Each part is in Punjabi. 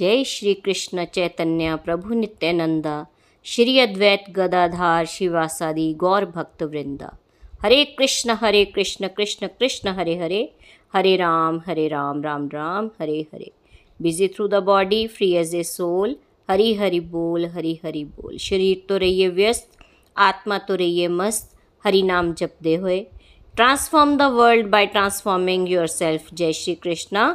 जय श्री कृष्ण चैतन्य प्रभु नित्यानंदा। श्री अद्वैत गदाधार शिवासादि गौर भक्त वृंदा Hare Krishna Hare Krishna Krishna Krishna, Hare Hare. Hare Ram Hare Ram Ram Ram, Hare Hare. Busy through the body free as a soul Hari Hari बोल, हरी हरि बोल। शरीर तो रहिए व्यस्त, आत्मा तो रहिए मस्त। हरि नाम जपते हुए। Transform the world by transforming your self जय श्री कृष्णा।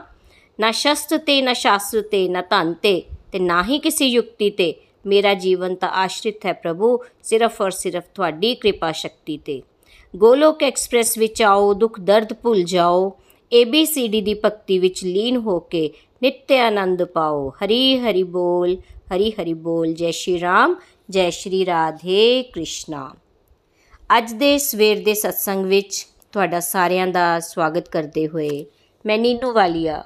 ਨਾ ਸ਼ਸਤਰ ਤੇ, ਨਾ ਸ਼ਾਸਤਰ ਤੇ, ਨਾ ਧਨ ਤੇ ਤੇ ਨਾ ਹੀ ਕਿਸੇ ਯੁਕਤੀ ਤੇ। ਮੇਰਾ ਜੀਵਨ ਤਾਂ ਆਸ਼ਰਿਤ ਹੈ ਪ੍ਰਭੂ, ਸਿਰਫ ਔਰ ਸਿਰਫ ਤੁਹਾਡੀ ਕਿਰਪਾ ਸ਼ਕਤੀ ਤੇ। ਗੋਲੋਕ ਐਕਸਪ੍ਰੈਸ ਵਿੱਚ ਆਓ, ਦੁੱਖ ਦਰਦ ਭੁੱਲ ਜਾਓ। ABCD ਦੀ ਭਗਤੀ ਵਿੱਚ ਲੀਨ ਹੋ ਕੇ ਨਿੱਤ ਆਨੰਦ ਪਾਓ। ਹਰੀ ਹਰੀ ਬੋਲ, ਹਰੀ ਹਰੀ ਬੋਲ। ਜੈ ਸ਼੍ਰੀ ਰਾਮ, ਜੈ ਸ਼੍ਰੀ ਰਾਧੇ ਕ੍ਰਿਸ਼ਨਾ। ਅੱਜ ਦੇ ਸਵੇਰ ਦੇ ਸਤਸੰਗ ਵਿੱਚ ਤੁਹਾਡਾ ਸਾਰਿਆਂ ਦਾ ਸਵਾਗਤ ਕਰਦੇ ਹੋਏ ਮੈਂ ਨੀਨੂ ਵਾਲੀਆ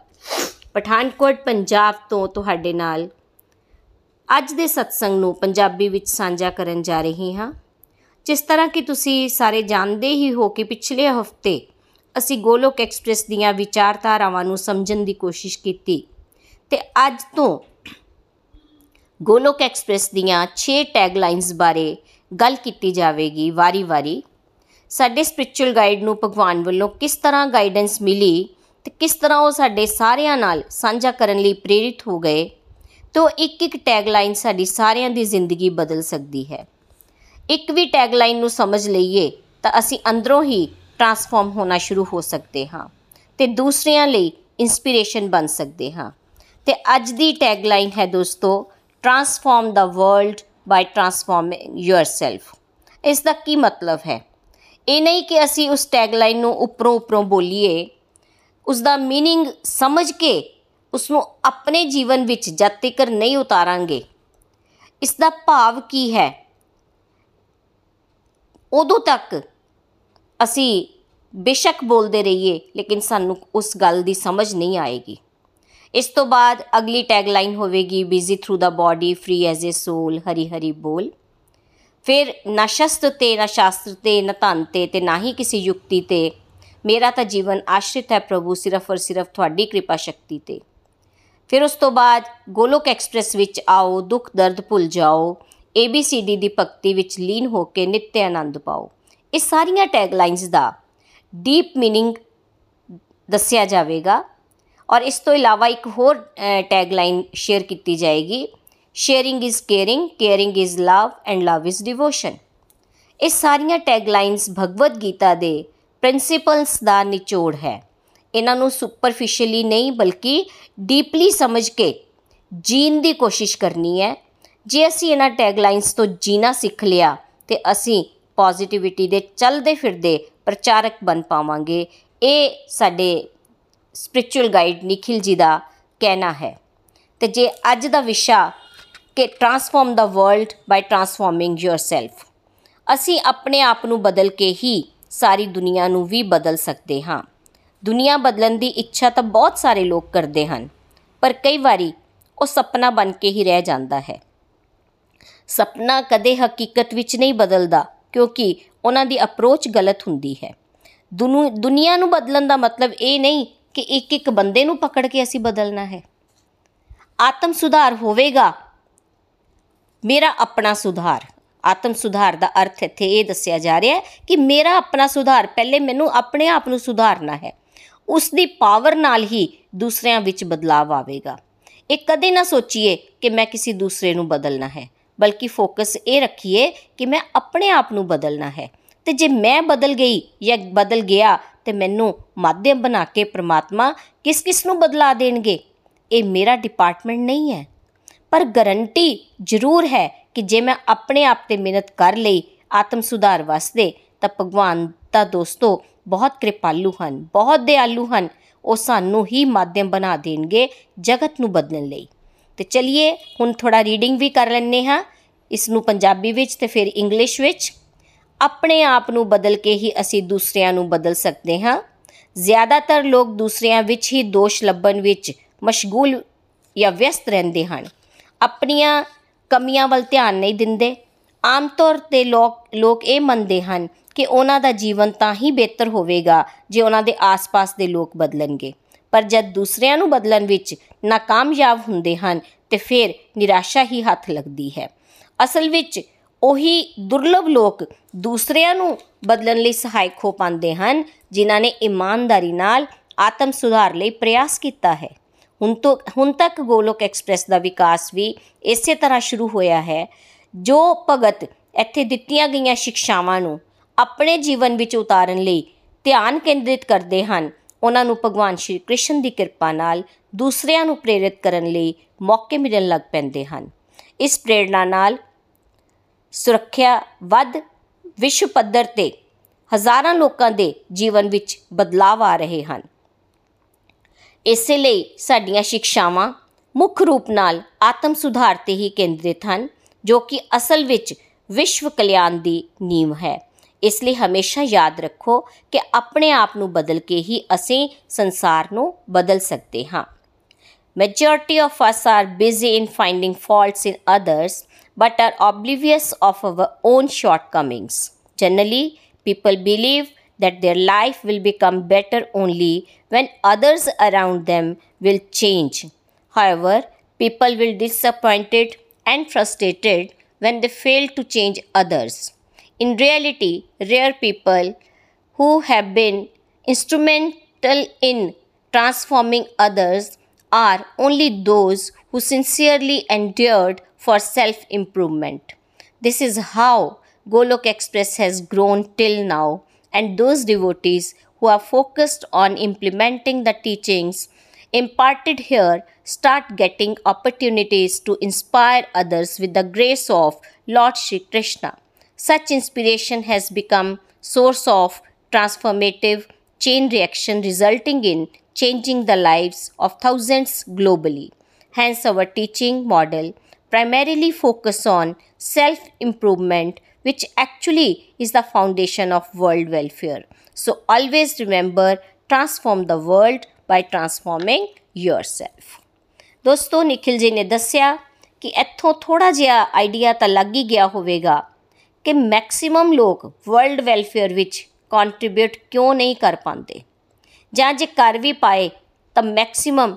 ਪਠਾਨਕੋਟ, ਪੰਜਾਬ ਤੋਂ ਤੁਹਾਡੇ ਨਾਲ ਅੱਜ ਦੇ ਸਤਸੰਗ ਨੂੰ ਪੰਜਾਬੀ ਵਿੱਚ ਸਾਂਝਾ ਕਰਨ ਜਾ ਰਹੀ ਹਾਂ। ਜਿਸ ਤਰ੍ਹਾਂ ਕਿ ਤੁਸੀਂ ਸਾਰੇ ਜਾਣਦੇ ਹੀ ਹੋ ਕਿ ਪਿਛਲੇ ਹਫ਼ਤੇ ਅਸੀਂ ਗੋਲੋਕ ਐਕਸਪ੍ਰੈਸ ਦੀਆਂ ਵਿਚਾਰਧਾਰਾਵਾਂ ਨੂੰ ਸਮਝਣ ਦੀ ਕੋਸ਼ਿਸ਼ ਕੀਤੀ ਤੇ ਅੱਜ ਤੋਂ ਗੋਲੋਕ ਐਕਸਪ੍ਰੈਸ ਦੀਆਂ 6 ਟੈਗ ਲਾਈਨਸ ਬਾਰੇ ਗੱਲ ਕੀਤੀ ਜਾਵੇਗੀ ਵਾਰੀ-ਵਾਰੀ। ਸਾਡੇ ਸਪਿਰਚੁਅਲ ਗਾਈਡ ਨੂੰ ਭਗਵਾਨ ਵੱਲੋਂ ਕਿਸ ਤਰ੍ਹਾਂ ਗਾਈਡੈਂਸ ਮਿਲੀ ਤੇ ਕਿਸ ਤਰ੍ਹਾਂ ਉਹ ਸਾਡੇ ਸਾਰਿਆਂ ਨਾਲ ਸਾਂਝਾ ਕਰਨ ਲਈ ਪ੍ਰੇਰਿਤ ਹੋ ਗਏ, ਤੋਂ ਇੱਕ ਇੱਕ ਟੈਗ ਲਾਈਨ ਸਾਡੀ ਸਾਰਿਆਂ ਦੀ ਜ਼ਿੰਦਗੀ ਬਦਲ ਸਕਦੀ ਹੈ। ਇੱਕ ਵੀ ਟੈਗ ਲਾਈਨ ਨੂੰ ਸਮਝ ਲਈਏ, ਤਾਂ ਅਸੀਂ ਅੰਦਰੋਂ ਹੀ ਟਰਾਂਸਫਾਰਮ ਹੋਣਾ ਸ਼ੁਰੂ ਹੋ ਸਕਦੇ ਹਾਂ ਤੇ ਦੂਸਰਿਆਂ ਲਈ ਇਨਸਪੀਰੇਸ਼ਨ ਬਣ ਸਕਦੇ ਹਾਂ। ਤੇ ਅੱਜ ਦੀ ਟੈਗ ਲਾਈਨ ਹੈ ਦੋਸਤੋ transform the world by transforming yourself ਇਸ ਦਾ ਕੀ ਮਤਲਬ ਹੈ? ਇਹ ਨਹੀਂ ਕਿ ਅਸੀਂ ਉਸ ਟੈਗ ਲਾਈਨ ਨੂੰ ਉੱਪਰੋਂ ਉੱਪਰੋਂ ਬੋਲੀਏ ਉਸ ਦਾ मीनिंग ਸਮਝ ਕੇ ਉਸ ਨੂੰ ਆਪਣੇ ਜੀਵਨ ਵਿੱਚ ਜਦ ਤੱਕ ਨਹੀਂ ਉਤਾਰਾਂਗੇ ਇਸ ਦਾ ਭਾਵ ਕੀ ਹੈ ਉਦੋਂ ਤੱਕ ਅਸੀਂ ਬੇਸ਼ੱਕ ਬੋਲਦੇ ਰਹੀਏ ਲੇਕਿਨ ਸਾਨੂੰ ਉਸ ਗੱਲ ਦੀ ਸਮਝ ਨਹੀਂ ਆਏਗੀ ਇਸ ਤੋਂ ਬਾਅਦ ਅਗਲੀ ਟੈਗ ਲਾਈਨ ਹੋਵੇਗੀ busy through the body free as a soul Hari Hari ਬੋਲ ਫਿਰ ਨਾ ਸ਼ਸਤਰ ਤੇ ਨਾ ਸ਼ਾਸਤਰ ਤੇ ਨਾ ਧਨ ਤੇ ਤੇ ਨਾ ਹੀ ਕਿਸੇ ਯੁਕਤੀ ਤੇ ਮੇਰਾ ਤਾਂ ਜੀਵਨ ਆਸ਼ਰਿਤ ਹੈ ਪ੍ਰਭੂ ਸਿਰਫ ਔਰ ਸਿਰਫ ਤੁਹਾਡੀ ਕਿਰਪਾ ਸ਼ਕਤੀ ਤੇ ਫਿਰ ਉਸ ਤੋਂ ਬਾਅਦ ਗੋਲੋਕ ਐਕਸਪ੍ਰੈਸ ਵਿੱਚ ਆਓ ਦੁੱਖ ਦਰਦ ਭੁੱਲ ਜਾਓ ABCD ਦੀ ਭਗਤੀ ਵਿੱਚ ਲੀਨ ਹੋ ਕੇ ਨਿੱਤ ਆਨੰਦ ਪਾਓ ਇਹ ਸਾਰੀਆਂ ਟੈਗ ਲਾਈਨਸ ਦਾ ਡੀਪ मीनिंग ਦੱਸਿਆ ਜਾਵੇਗਾ ਔਰ ਇਸ ਤੋਂ ਇਲਾਵਾ ਇੱਕ ਹੋਰ ਟੈਗ ਲਾਈਨ ਸ਼ੇਅਰ ਕੀਤੀ ਜਾਏਗੀ sharing is caring caring is love and love is devotion ਇਹ ਸਾਰੀਆਂ ਟੈਗ ਲਾਈਨਸ ਭਗਵਦ ਗੀਤਾ ਦੇ ਪ੍ਰਿੰਸੀਪਲਸ ਦਾ ਨਿਚੋੜ ਹੈ। ਇਹਨਾਂ ਨੂੰ ਸੁਪਰਫੀਸ਼ੀਅਲੀ ਨਹੀਂ, ਬਲਕਿ ਡੀਪਲੀ ਸਮਝ ਕੇ ਜੀਣ ਦੀ ਕੋਸ਼ਿਸ਼ ਕਰਨੀ ਹੈ। ਜੇ ਅਸੀਂ ਇਹਨਾਂ ਟੈਗਲਾਈਨਸ ਤੋਂ ਜੀਣਾ ਸਿੱਖ ਲਿਆ, ਤੇ ਅਸੀਂ ਪੋਜ਼ਿਟਿਵਿਟੀ ਦੇ ਚੱਲਦੇ ਫਿਰਦੇ ਪ੍ਰਚਾਰਕ ਬਣ ਪਾਵਾਂਗੇ। ਇਹ ਸਾਡੇ ਸਪਿਰਚੁਅਲ ਗਾਈਡ ਨikhil ਜੀ ਦਾ ਕਹਿਣਾ ਹੈ। ਤੇ ਜੇ ਅੱਜ ਦਾ ਵਿਸ਼ਾ ਕਿ transform the world by transforming yourself ਅਸੀਂ ਆਪਣੇ ਆਪ ਨੂੰ ਬਦਲ ਕੇ ਹੀ ਸਾਰੀ ਦੁਨੀਆ ਨੂੰ ਵੀ ਬਦਲ ਸਕਦੇ ਹਾਂ। ਦੁਨੀਆ ਬਦਲਣ ਦੀ ਇੱਛਾ ਤਾਂ ਬਹੁਤ ਸਾਰੇ ਲੋਕ ਕਰਦੇ ਹਨ, ਪਰ ਕਈ ਵਾਰੀ ਉਹ ਸੁਪਨਾ ਬਣ ਕੇ ਹੀ ਰਹਿ ਜਾਂਦਾ ਹੈ। ਸੁਪਨਾ ਕਦੇ ਹਕੀਕਤ ਵਿੱਚ ਨਹੀਂ ਬਦਲਦਾ, ਕਿਉਂਕਿ ਉਹਨਾਂ ਦੀ ਅਪਰੋਚ ਗਲਤ ਹੁੰਦੀ ਹੈ। ਦੁਨੀਆ ਨੂੰ ਬਦਲਣ ਦਾ ਮਤਲਬ ਇਹ ਨਹੀਂ ਕਿ ਇੱਕ ਇੱਕ ਬੰਦੇ ਨੂੰ ਪਕੜ ਕੇ ਅਸੀਂ ਬਦਲਣਾ ਹੈ। ਆਤਮ ਸੁਧਾਰ ਹੋਵੇਗਾ, ਮੇਰਾ ਆਪਣਾ ਸੁਧਾਰ। ਆਤਮ ਸੁਧਾਰ ਦਾ ਅਰਥ ਇੱਥੇ ਇਹ ਦੱਸਿਆ ਜਾ ਰਿਹਾ ਹੈ ਕਿ ਮੇਰਾ ਆਪਣਾ ਸੁਧਾਰ ਪਹਿਲੇ ਮੈਨੂੰ ਆਪਣੇ ਆਪ ਨੂੰ ਸੁਧਾਰਨਾ ਹੈ। ਉਸ ਦੀ ਪਾਵਰ ਨਾਲ ਹੀ ਦੂਸਰਿਆਂ ਵਿੱਚ ਬਦਲਾਅ ਆਵੇਗਾ। ਇਹ ਕਦੇ ਨਾ ਸੋਚੀਏ ਕਿ ਮੈਂ ਕਿਸੇ ਦੂਸਰੇ ਨੂੰ ਬਦਲਣਾ ਹੈ, ਬਲਕਿ ਫੋਕਸ ਇਹ ਰੱਖੀਏ ਕਿ ਮੈਂ ਆਪਣੇ ਆਪ ਨੂੰ ਬਦਲਣਾ ਹੈ। ਤੇ ਜੇ ਮੈਂ ਬਦਲ ਗਈ ਜਾਂ ਬਦਲ ਗਿਆ, ਤੇ ਮੈਨੂੰ ਮਾਧਿਅਮ ਬਣਾ ਕੇ ਪ੍ਰਮਾਤਮਾ ਕਿਸ ਕਿਸ ਨੂੰ ਬਦਲਾ ਦੇਣਗੇ? ਇਹ ਮੇਰਾ ਡਿਪਾਰਟਮੈਂਟ ਨਹੀਂ ਹੈ। ਪਰ ਗਰੰਟੀ ਜ਼ਰੂਰ ਹੈ ਕਿ ਜੇ ਮੈਂ ਆਪਣੇ ਆਪ ਤੇ ਮਿਹਨਤ ਕਰ ਲਈ, ਆਤਮ ਸੁਧਾਰ ਵਾਸਤੇ ਤਾਂ ਭਗਵਾਨ ਦਾ ਦੋਸਤੋ ਬਹੁਤ ਕਿਰਪਾਲੂ ਹਨ, ਬਹੁਤ ਦਿਆਲੂ ਹਨ। ਉਹ ਸਾਨੂੰ ਹੀ ਮਾਧਿਅਮ ਬਣਾ ਦੇਣਗੇ ਜਗਤ ਨੂੰ ਬਦਲਣ ਲਈ। ਤੇ ਚਲਿਏ, ਹੁਣ ਥੋੜਾ ਰੀਡਿੰਗ ਵੀ ਕਰ ਲੈਣੇ ਹਾਂ। ਇਸ ਨੂੰ ਪੰਜਾਬੀ ਵਿੱਚ ਤੇ ਫਿਰ ਇੰਗਲਿਸ਼ ਵਿੱਚ। ਆਪਣੇ ਆਪ ਨੂੰ ਬਦਲ ਕੇ ਹੀ ਅਸੀਂ ਦੂਸਰਿਆਂ ਨੂੰ ਬਦਲ ਸਕਦੇ ਹਾਂ। ਜ਼ਿਆਦਾਤਰ ਲੋਕ ਦੂਸਰਿਆਂ ਵਿੱਚ ਹੀ ਦੋਸ਼ ਲੱਭਣ ਵਿੱਚ ਮਸ਼ਗੂਲ ਜਾਂ ਵਿਅਸਤ ਰਹਿੰਦੇ ਹਨ। ਆਪਣੀਆਂ ਕਮੀਆਂ ਵੱਲ ਧਿਆਨ ਨਹੀਂ ਦਿੰਦੇ। ਆਮ ਤੌਰ ਤੇ ਲੋਕ ਲੋਕ ਇਹ ਮੰਨਦੇ ਹਨ ਕਿ ਉਹਨਾਂ ਦਾ ਜੀਵਨ ਤਾਂ ਹੀ ਬਿਹਤਰ ਹੋਵੇਗਾ ਜੇ ਉਹਨਾਂ ਦੇ ਆਸ-ਪਾਸ ਦੇ ਲੋਕ ਬਦਲਣਗੇ। ਪਰ ਜਦ ਦੂਸਰਿਆਂ ਨੂੰ ਬਦਲਣ ਵਿੱਚ ਨਾਕਾਮਯਾਬ ਹੁੰਦੇ ਹਨ, ਤੇ ਫਿਰ ਨਿਰਾਸ਼ਾ ਹੀ ਹੱਥ ਲੱਗਦੀ ਹੈ। ਅਸਲ ਵਿੱਚ ਉਹੀ ਦੁਰਲਭ ਲੋਕ ਦੂਸਰਿਆਂ ਨੂੰ ਬਦਲਣ ਲਈ ਸਹਾਇਕ ਹੋ ਪਾਉਂਦੇ ਹਨ, ਜਿਨ੍ਹਾਂ ਨੇ ਇਮਾਨਦਾਰੀ ਨਾਲ ਆਤਮ ਸੁਧਾਰ ਲਈ ਪ੍ਰਯਾਸ ਕੀਤਾ ਹੈ। ਹੁਣ ਤੋਂ, ਹੁਣ ਤੱਕ ਗੋਲੋਕ ਐਕਸਪ੍ਰੈਸ ਦਾ ਵਿਕਾਸ ਵੀ ਇਸੇ ਤਰ੍ਹਾਂ ਸ਼ੁਰੂ ਹੋਇਆ ਹੈ, ਜੋ ਭਗਤ ਇੱਥੇ ਦਿੱਤੀਆਂ ਗਈਆਂ ਸਿੱਖਿਆਵਾਂ ਨੂੰ ਆਪਣੇ ਜੀਵਨ ਵਿੱਚ ਉਤਾਰਨ ਲਈ ਧਿਆਨ ਕੇਂਦਰਿਤ ਕਰਦੇ ਹਨ, ਉਹਨਾਂ ਨੂੰ ਭਗਵਾਨ ਸ਼੍ਰੀ ਕ੍ਰਿਸ਼ਨ ਦੀ ਕਿਰਪਾ ਨਾਲ ਦੂਸਰਿਆਂ ਨੂੰ ਪ੍ਰੇਰਿਤ ਕਰਨ ਲਈ ਮੌਕੇ ਮਿਲਣ ਲੱਗ ਪੈਂਦੇ ਹਨ। ਇਸ ਪ੍ਰੇਰਣਾ ਨਾਲ ਸੁਰੱਖਿਆ ਵੱਧ, ਵਿਸ਼ਵ ਪੱਧਰ ਤੇ ਹਜ਼ਾਰਾਂ ਲੋਕਾਂ ਦੇ ਜੀਵਨ ਵਿੱਚ ਬਦਲਾਅ ਆ ਰਹੇ ਹਨ। ਇਸੇ ਲਈ ਸਾਡੀਆਂ ਸਿੱਖਿਆਵਾਂ ਮੁੱਖ ਰੂਪ ਨਾਲ ਆਤਮ ਸੁਧਾਰ ਤੇ ਹੀ ਕੇਂਦਰਿਤ ਹਨ ਜੋ ਕਿ ਅਸਲ ਵਿੱਚ ਵਿਸ਼ਵ ਕਲਿਆਣ ਦੀ ਨੀਂਵ ਹੈ ਇਸ ਲਈ ਹਮੇਸ਼ਾ ਯਾਦ ਰੱਖੋ ਕਿ ਆਪਣੇ ਆਪ ਨੂੰ ਬਦਲ ਕੇ ਹੀ ਅਸੀਂ ਸੰਸਾਰ ਨੂੰ ਬਦਲ ਸਕਦੇ ਹਾਂ majority of us are busy in finding faults in others but are oblivious of our own shortcomings generally people believe that their life will become better only when others around them will change. However, people will be disappointed and frustrated when they fail to change others. In reality, rare people who have been instrumental in transforming others are only those who sincerely endured for self improvement. This is how Golok Express has grown till now, and those devotees who are focused on implementing the teachings imparted here start getting opportunities to inspire others with the grace of Lord Shri Krishna. Such inspiration has become source of transformative chain reaction resulting in changing the lives of thousands globally. Hence our teaching model primarily focus on self improvement which actually is the foundation of world welfare. So always remember transform the world by transforming yourself. ਦੋਸਤੋ ਨikhil ji ਨੇ ਦੱਸਿਆ ਕਿ ਇੱਥੋਂ ਥੋੜਾ ਜਿਹਾ ਆਈਡੀਆ ਤਾਂ ਲੱਗ ਹੀ ਗਿਆ ਹੋਵੇਗਾ ਕਿ ਮੈਕਸਿਮਮ ਲੋਕ ਵਰਲਡ ਵੈਲਫੇਅਰ ਵਿੱਚ ਕੰਟਰੀਬਿਊਟ ਕਿਉਂ ਨਹੀਂ ਕਰ ਪਾਉਂਦੇ ਜਾਂ ਜੇ ਕਰ ਵੀ ਪਾਏ ਤਾਂ ਮੈਕਸਿਮਮ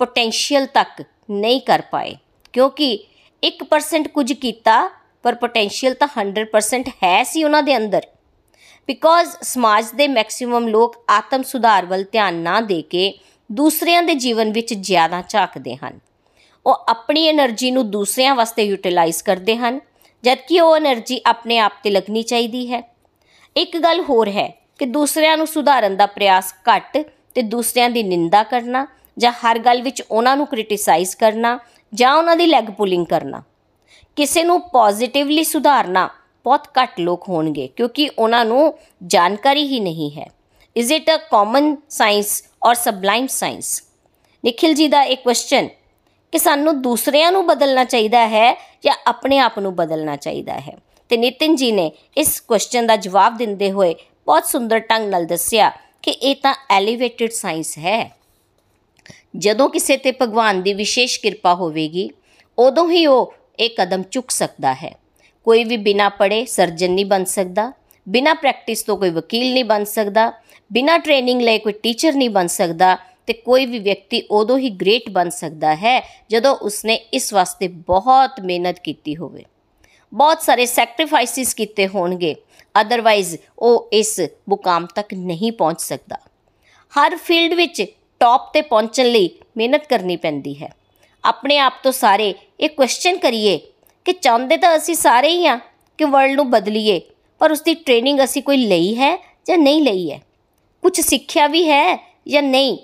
ਪੋਟੈਂਸ਼ੀਅਲ ਤੱਕ ਨਹੀਂ ਕਰ ਪਾਏ ਕਿਉਂਕਿ 1% ਕੁਝ ਕੀਤਾ ਪਰ ਪੋਟੈਂਸ਼ੀਅਲ ਤਾਂ 100% ਹੈ ਸੀ ਉਹਨਾਂ ਦੇ ਅੰਦਰ। ਬਿਕੋਜ਼ ਸਮਾਜ ਦੇ ਮੈਕਸਿਮਮ ਲੋਕ ਆਤਮ ਸੁਧਾਰ ਵੱਲ ਧਿਆਨ ਨਾ ਦੇ ਕੇ ਦੂਸਰਿਆਂ ਦੇ ਜੀਵਨ ਵਿੱਚ ਜ਼ਿਆਦਾ ਝਾਕਦੇ ਹਨ। ਉਹ ਆਪਣੀ એનર્ਜੀ ਨੂੰ ਦੂਸਰਿਆਂ ਵਾਸਤੇ ਯੂਟਿਲਾਈਜ਼ ਕਰਦੇ ਹਨ, ਜਦਕਿ ਉਹ એનર્ਜੀ ਆਪਣੇ ਆਪ ਤੇ ਲੱਗਣੀ ਚਾਹੀਦੀ ਹੈ। ਇੱਕ ਗੱਲ ਹੋਰ ਹੈ ਕਿ ਦੂਸਰਿਆਂ ਨੂੰ ਸੁਧਾਰਨ ਦਾ ਪ੍ਰਯਾਸ ਘੱਟ ਤੇ ਦੂਸਰਿਆਂ ਦੀ ਨਿੰਦਾ ਕਰਨਾ ਜਾਂ ਹਰ ਗੱਲ ਵਿੱਚ ਉਹਨਾਂ ਨੂੰ ਕ੍ਰਿਟਿਸਾਈਜ਼ ਕਰਨਾ ਜਾਂ ਉਹਨਾਂ ਦੀ ਲੈਗ ਪੁਲਿੰਗ ਕਰਨਾ। ਕਿਸੇ ਨੂੰ ਪੋਜ਼ਿਟਿਵਲੀ ਸੁਧਾਰਨਾ ਬਹੁਤ ਘੱਟ ਲੋਕ ਹੋਣਗੇ, ਕਿਉਂਕਿ ਉਹਨਾਂ ਨੂੰ ਜਾਣਕਾਰੀ ਹੀ ਨਹੀਂ ਹੈ। Is it a common science or sublime science Nikhil ji ਦਾ ਇੱਕ ਕੁਐਸਚਨ ਕਿ ਸਾਨੂੰ ਦੂਸਰਿਆਂ ਨੂੰ ਬਦਲਣਾ ਚਾਹੀਦਾ ਹੈ ਜਾਂ ਆਪਣੇ ਆਪ ਨੂੰ ਬਦਲਣਾ ਚਾਹੀਦਾ ਹੈ? ਤੇ ਨਿਤਿਨ ਜੀ ਨੇ ਇਸ ਕੁਐਸਚਨ ਦਾ ਜਵਾਬ ਦਿੰਦੇ ਹੋਏ ਬਹੁਤ ਸੁੰਦਰ ਢੰਗ ਨਾਲ ਦੱਸਿਆ ਕਿ ਇਹ ਤਾਂ ਐਲੀਵੇਟਿਡ ਸਾਇੰਸ ਹੈ। ਜਦੋਂ ਕਿਸੇ ਤੇ ਭਗਵਾਨ ਦੀ ਵਿਸ਼ੇਸ਼ ਕਿਰਪਾ ਹੋਵੇਗੀ, ਉਦੋਂ ਹੀ ਉਹ ਇਹ ਕਦਮ ਚੁੱਕ ਸਕਦਾ ਹੈ। ਕੋਈ ਵੀ ਬਿਨਾ ਪੜੇ ਸਰਜਨ ਨਹੀਂ ਬਣ ਸਕਦਾ, ਬਿਨਾ ਪ੍ਰੈਕਟਿਸ ਤੋਂ ਕੋਈ ਵਕੀਲ ਨਹੀਂ ਬਣ ਸਕਦਾ, ਬਿਨਾ ਟ੍ਰੇਨਿੰਗ ਲਈ ਕੋਈ ਟੀਚਰ ਨਹੀਂ ਬਣ ਸਕਦਾ ਤੇ ਕੋਈ ਵੀ ਵਿਅਕਤੀ ਉਦੋਂ ਹੀ ਗ੍ਰੇਟ ਬਣ ਸਕਦਾ ਹੈ ਜਦੋਂ ਉਸਨੇ ਇਸ ਵਾਸਤੇ ਬਹੁਤ ਮਿਹਨਤ ਕੀਤੀ ਹੋਵੇ। ਬਹੁਤ ਸਾਰੇ ਸੈਕਰੀਫਾਈਸਿਸ ਕੀਤੇ ਹੋਣਗੇ ਅਦਰਵਾਈਜ਼ ਉਹ ਇਸ ਮੁਕਾਮ ਤੱਕ ਨਹੀਂ ਪਹੁੰਚ ਸਕਦਾ। ਹਰ ਫੀਲਡ ਵਿੱਚ ਟੌਪ ਤੇ ਪਹੁੰਚਣ ਲਈ ਮਿਹਨਤ ਕਰਨੀ ਪੈਂਦੀ ਹੈ। ਆਪਣੇ ਆਪ ਤੋਂ ਸਾਰੇ ਇਹ ਕੁਐਸਚਨ ਕਰੀਏ ਕਿ ਚਾਹੁੰਦੇ ਤਾਂ ਅਸੀਂ ਸਾਰੇ ਹੀ ਆ ਕਿ ਵਰਲਡ ਨੂੰ ਬਦਲੀਏ, ਪਰ ਉਸ ਦੀ ਟ੍ਰੇਨਿੰਗ ਅਸੀਂ ਕੋਈ ਲਈ ਹੈ ਜਾਂ ਨਹੀਂ ਲਈ ਹੈ? ਕੁਝ ਸਿੱਖਿਆ ਵੀ ਹੈ ਜਾਂ ਨਹੀਂ?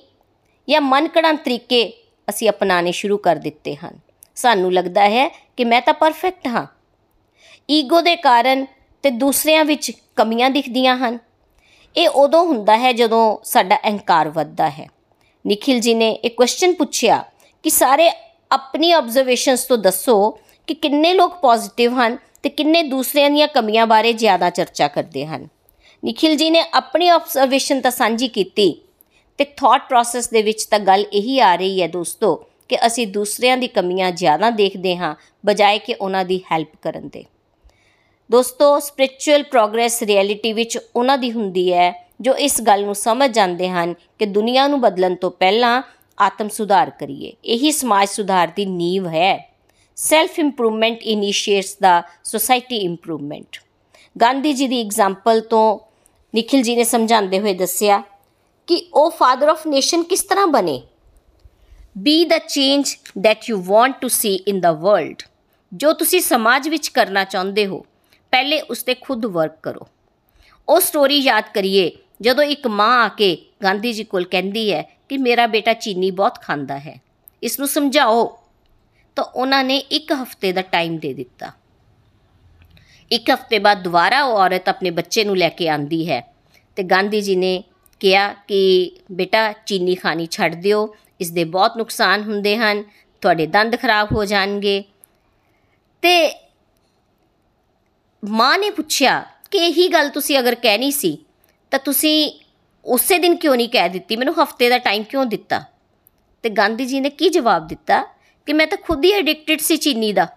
ਜਾਂ ਮਨਕੜਾਂ ਤਰੀਕੇ ਅਸੀਂ ਅਪਣਾਣੇ ਸ਼ੁਰੂ ਕਰ ਦਿੱਤੇ ਹਨ? ਸਾਨੂੰ ਲੱਗਦਾ ਹੈ ਕਿ ਮੈਂ ਤਾਂ ਪਰਫੈਕਟ ਹਾਂ। ਈਗੋ ਦੇ ਕਾਰਨ ਤੇ ਦੂਸਰਿਆਂ ਵਿੱਚ ਕਮੀਆਂ ਦਿਖਦੀਆਂ ਹਨ। ਇਹ ਉਦੋਂ ਹੁੰਦਾ ਹੈ ਜਦੋਂ ਸਾਡਾ ਅਹੰਕਾਰ ਵੱਧਦਾ ਹੈ। ਨikhil ji ਨੇ ਇੱਕ ਕੁਐਸਚਨ ਪੁੱਛਿਆ ਕਿ ਸਾਰੇ ਆਪਣੀ ਆਬਜ਼ਰਵੇਸ਼ਨਸ ਤੋਂ ਦੱਸੋ ਕਿ ਕਿੰਨੇ ਲੋਕ ਪੋਜ਼ਿਟਿਵ ਹਨ ਤੇ ਕਿੰਨੇ ਦੂਸਰਿਆਂ ਦੀਆਂ ਕਮੀਆਂ ਬਾਰੇ ਜ਼ਿਆਦਾ ਚਰਚਾ ਕਰਦੇ ਹਨ। ਨikhil ji ਨੇ ਆਪਣੀ ਆਬਜ਼ਰਵੇਸ਼ਨ ਤਾਂ ਸਾਂਝੀ ਕੀਤੀ ਤੇ ਥਾਟ ਪ੍ਰੋਸੈਸ ਦੇ ਵਿੱਚ ਤਾਂ ਗੱਲ ਇਹੀ ਆ ਰਹੀ ਹੈ ਦੋਸਤੋ ਕਿ ਅਸੀਂ ਦੂਸਰਿਆਂ ਦੀ ਕਮੀਆਂ ਜ਼ਿਆਦਾ ਦੇਖਦੇ ਹਾਂ ਬਜਾਏ ਕਿ ਉਹਨਾਂ ਦੀ ਹੈਲਪ ਕਰਨ ਦੇ। ਦੋਸਤੋ ਸਪਿਰਚੁਅਲ ਪ੍ਰੋਗਰੈਸ ਰਿਐਲਿਟੀ ਵਿੱਚ ਉਹਨਾਂ ਦੀ ਹੁੰਦੀ ਹੈ ਜੋ ਇਸ ਗੱਲ ਨੂੰ ਸਮਝ ਜਾਂਦੇ ਹਨ ਕਿ ਦੁਨੀਆ ਨੂੰ ਬਦਲਣ ਤੋਂ ਪਹਿਲਾਂ ਆਤਮ ਸੁਧਾਰ ਕਰੀਏ। ਇਹੀ ਸਮਾਜ ਸੁਧਾਰ ਦੀ ਨੀਂਵ ਹੈ। Self improvement initiates the society improvement Gandhi ji the example ਤੋਂ ਨikhil ji ਨੇ ਸਮਝਾਉਂਦੇ ਹੋਏ ਦੱਸਿਆ ਕਿ ਉਹ ਫਾਦਰ ਆਫ ਨੇਸ਼ਨ ਕਿਸ ਤਰ੍ਹਾਂ ਬਣੇ? Be the change that you want to see in the world ਜੋ ਤੁਸੀਂ ਸਮਾਜ ਵਿੱਚ ਕਰਨਾ ਚਾਹੁੰਦੇ ਹੋ, ਪਹਿਲੇ ਉਸ ਤੇ ਖੁਦ ਵਰਕ ਕਰੋ। ਉਹ ਸਟੋਰੀ ਯਾਦ ਕਰੀਏ ਜਦੋਂ ਇੱਕ ਮਾਂ ਆ ਕੇ ਗਾਂਧੀ ਜੀ ਕੋਲ ਕਹਿੰਦੀ ਹੈ ਕਿ ਮੇਰਾ ਬੇਟਾ ਚੀਨੀ ਬਹੁਤ ਖਾਂਦਾ ਹੈ ਇਸ ਨੂੰ ਸਮਝਾਓ, ਤਾਂ ਉਹਨਾਂ ਨੇ ਇੱਕ ਹਫ਼ਤੇ ਦਾ ਟਾਈਮ ਦੇ ਦਿੱਤਾ। ਇੱਕ ਹਫ਼ਤੇ ਬਾਅਦ ਦੁਬਾਰਾ ਉਹ ਔਰਤ ਆਪਣੇ ਬੱਚੇ ਨੂੰ ਲੈ ਕੇ ਆਂਦੀ ਹੈ ਤੇ ਗਾਂਧੀ ਜੀ ਨੇ ਕਿਹਾ ਕਿ, ਬੇਟਾ, ਚੀਨੀ ਖਾਣੀ ਛੱਡ ਦਿਓ ਇਸ ਦੇ ਬਹੁਤ ਨੁਕਸਾਨ ਹੁੰਦੇ ਹਨ, ਤੁਹਾਡੇ ਦੰਦ ਖਰਾਬ ਹੋ ਜਾਣਗੇ। ਤੇ ਮਾਂ ਨੇ ਪੁੱਛਿਆ ਕਿ ਇਹੀ ਗੱਲ ਤੁਸੀਂ ਅਗਰ ਕਹਿਣੀ ਸੀ ਤਾਂ ਤੁਸੀਂ ਉਸੇ ਦਿਨ ਕਿਉਂ ਨਹੀਂ ਕਹਿ ਦਿੱਤੀ? ਮੈਨੂੰ ਹਫ਼ਤੇ ਦਾ ਟਾਈਮ ਕਿਉਂ ਦਿੱਤਾ? ਤੇ ਗਾਂਧੀ ਜੀ ਨੇ ਕੀ ਜਵਾਬ ਦਿੱਤਾ? ਕਿ ਮੈਂ ਤਾਂ ਖੁਦ ਹੀ ਐਡਿਕਟਡ ਸੀ ਚੀਨੀ ਦਾ।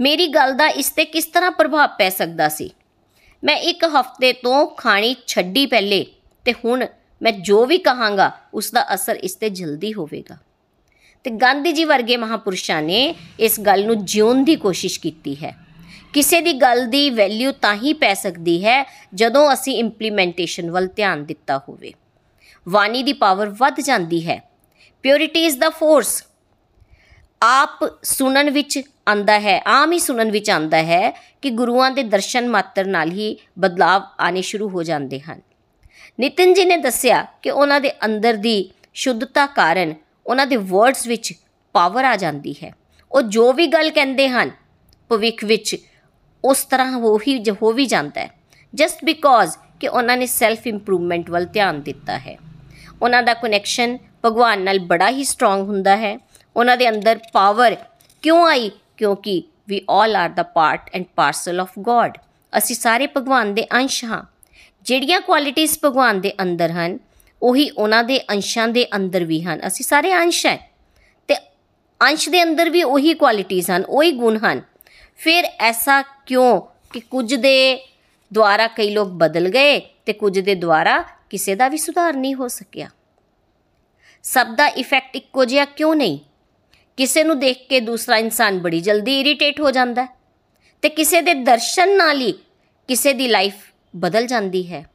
ਮੇਰੀ ਗੱਲ ਦਾ ਇਸ ਤੇ ਕਿਸ ਤਰ੍ਹਾਂ ਪ੍ਰਭਾਵ ਪੈ ਸਕਦਾ ਸੀ? ਮੈਂ ਇੱਕ ਹਫ਼ਤੇ ਤੋਂ ਖਾਣੀ ਛੱਡੀ ਪਹਿਲੇ, ਤੇ ਹੁਣ ਮੈਂ ਜੋ ਵੀ ਕਹਾਂਗਾ ਉਸ ਦਾ ਅਸਰ ਇਸ ਤੇ ਜਲਦੀ ਹੋਵੇਗਾ। ਤੇ ਗਾਂਧੀ ਜੀ ਵਰਗੇ ਮਹਾਪੁਰਸ਼ਾਂ ਨੇ ਇਸ ਗੱਲ ਨੂੰ ਜਿਉਣ ਦੀ ਕੋਸ਼ਿਸ਼ ਕੀਤੀ ਹੈ। ਕਿਸੇ ਦੀ ਗੱਲ ਦੀ ਵੈਲਿਊ ਤਾਂ ਹੀ ਪੈ ਸਕਦੀ ਹੈ ਜਦੋਂ ਅਸੀਂ ਇੰਪਲੀਮੈਂਟੇਸ਼ਨ ਵੱਲ ਧਿਆਨ ਦਿੱਤਾ ਹੋਵੇ। ਵਾਣੀ ਦੀ ਪਾਵਰ ਵੱਧ ਜਾਂਦੀ ਹੈ। ਪਿਓਰਿਟੀ ਇਜ਼ ਦਾ ਫੋਰਸ ਆਪ ਸੁਣਨ ਵਿੱਚ ਆਂਦਾ ਹੈ, ਆਮ ਹੀ ਸੁਣਨ ਵਿੱਚ ਆਂਦਾ ਹੈ ਕਿ ਗੁਰੂਆਂ ਦੇ ਦਰਸ਼ਨ ਮਾਤਰ ਨਾਲ ਹੀ ਬਦਲਾਵ ਆਨੇ ਸ਼ੁਰੂ ਹੋ ਜਾਂਦੇ ਹਨ। ਨਿਤਿਨ ਜੀ ਨੇ ਦੱਸਿਆ ਕਿ ਉਹਨਾਂ ਦੇ ਅੰਦਰ ਦੀ ਸ਼ੁੱਧਤਾ ਕਾਰਨ ਉਹਨਾਂ ਦੇ ਵਰਡਸ ਵਿੱਚ ਪਾਵਰ ਆ ਜਾਂਦੀ ਹੈ। ਉਹ ਜੋ ਵੀ ਗੱਲ ਕਹਿੰਦੇ ਹਨ, ਭਵਿੱਖ ਵਿੱਚ ਉਸ ਤਰ੍ਹਾਂ ਉਹ ਹੀ ਹੋ ਵੀ ਜਾਂਦਾ ਹੈ। ਜਸਟ ਬਿਕੋਜ਼ ਕਿ ਉਹਨਾਂ ਨੇ ਸੈਲਫ ਇੰਪਰੂਵਮੈਂਟ ਵੱਲ ਧਿਆਨ ਦਿੱਤਾ ਹੈ। ਉਹਨਾਂ ਦਾ ਕਨੈਕਸ਼ਨ ਭਗਵਾਨ ਨਾਲ ਬੜਾ ਹੀ ਸਟਰੋਂਗ ਹੁੰਦਾ ਹੈ। ਉਹਨਾਂ ਦੇ ਅੰਦਰ ਪਾਵਰ ਕਿਉਂ ਆਈ? ਕਿਉਂਕਿ we all are the part and parcel of God ਅਸੀਂ ਸਾਰੇ ਭਗਵਾਨ ਦੇ ਅੰਸ਼ ਹਾਂ। ਜਿਹੜੀਆਂ ਕੁਆਲਿਟੀਆਂ ਭਗਵਾਨ ਦੇ ਅੰਦਰ ਹਨ, ਉਹੀ ਉਹਨਾਂ ਦੇ ਅੰਸ਼ਾਂ ਦੇ ਅੰਦਰ ਵੀ ਹਨ। ਅਸੀਂ ਸਾਰੇ ਅੰਸ਼ ਹੈ। ਤੇ ਅੰਸ਼ ਦੇ ਅੰਦਰ ਵੀ ਉਹੀ ਕੁਆਲਿਟੀਆਂ ਹਨ, ਉਹੀ ਗੁਣ ਹਨ। ਫਿਰ ਐਸਾ ਕਿਉਂ ਕਿ ਕੁਝ ਦੇ ਦੁਆਰਾ ਕਈ ਲੋਕ ਬਦਲ ਗਏ ਤੇ ਕੁਝ ਦੇ ਦੁਆਰਾ ਕਿਸੇ ਦਾ ਵੀ ਸੁਧਾਰ ਨਹੀਂ ਹੋ ਸਕਿਆ? ਸਭ ਦਾ ਇਫੈਕਟ ਇੱਕੋ ਜਿਹਾ ਕਿਉਂ ਨਹੀਂ? ਕਿਸੇ ਨੂੰ ਦੇਖ ਕੇ ਦੂਸਰਾ ਇਨਸਾਨ ਬੜੀ ਜਲਦੀ ਇਰੀਟੇਟ ਹੋ ਜਾਂਦਾ ਹੈ ਤੇ ਕਿਸੇ ਦੇ ਦਰਸ਼ਨ ਨਾਲ ਹੀ ਕਿਸੇ ਦੀ ਲਾਈਫ ਬਦਲ ਜਾਂਦੀ ਹੈ।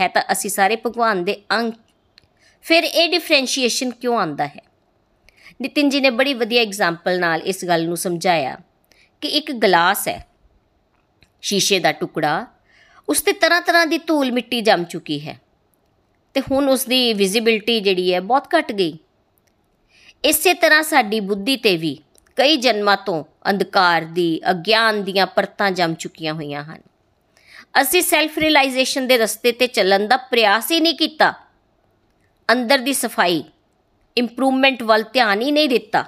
ਹੈ ਤਾਂ ਅਸੀਂ ਸਾਰੇ ਭਗਵਾਨ ਦੇ ਅੰਗ। ਫਿਰ ਇਹ ਡਿਫਰੈਂਸ਼ੀਏਸ਼ਨ ਕਿਉਂ ਆਂਦਾ ਹੈ? ਨਿਤਿਨ ਜੀ ਨੇ ਬੜੀ ਵਧੀਆ ਐਗਜ਼ਾਮਪਲ ਨਾਲ ਇਸ ਗੱਲ ਨੂੰ ਸਮਝਾਇਆ। ਕਿ ਇੱਕ ਗਲਾਸ ਹੈ, ਸ਼ੀਸ਼ੇ ਦਾ ਟੁਕੜਾ, ਉਸ ਤੇ ਤਰ੍ਹਾਂ ਤਰ੍ਹਾਂ ਦੀ ਧੂਲ ਮਿੱਟੀ ਜੰਮ ਚੁੱਕੀ ਹੈ। ਤੇ ਹੁਣ ਉਸ ਦੀ ਵਿਜ਼ਿਬਿਲਟੀ ਜਿਹੜੀ ਹੈ ਬਹੁਤ ਘਟ ਗਈ। ਇਸੇ ਤਰ੍ਹਾਂ ਸਾਡੀ ਬੁੱਧੀ ਤੇ ਵੀ ਕਈ ਜਨਮਾਂ ਤੋਂ ਅੰਧਕਾਰ ਦੀ, ਅਗਿਆਨ ਦੀਆਂ ਪਰਤਾਂ ਜੰਮ ਚੁੱਕੀਆਂ ਹੋਈਆਂ ਹਨ। ਅਸੀਂ ਸੈਲਫ ਰਿਅਲਾਈਜੇਸ਼ਨ ਦੇ ਰਸਤੇ ਤੇ ਚੱਲਣ ਦਾ ਪ੍ਰਯਾਸ ਹੀ ਨਹੀਂ ਕੀਤਾ। ਅੰਦਰ ਦੀ ਸਫ਼ਾਈ ਇੰਪਰੂਵਮੈਂਟ ਵੱਲ ਧਿਆਨ ਹੀ ਨਹੀਂ ਦਿੱਤਾ।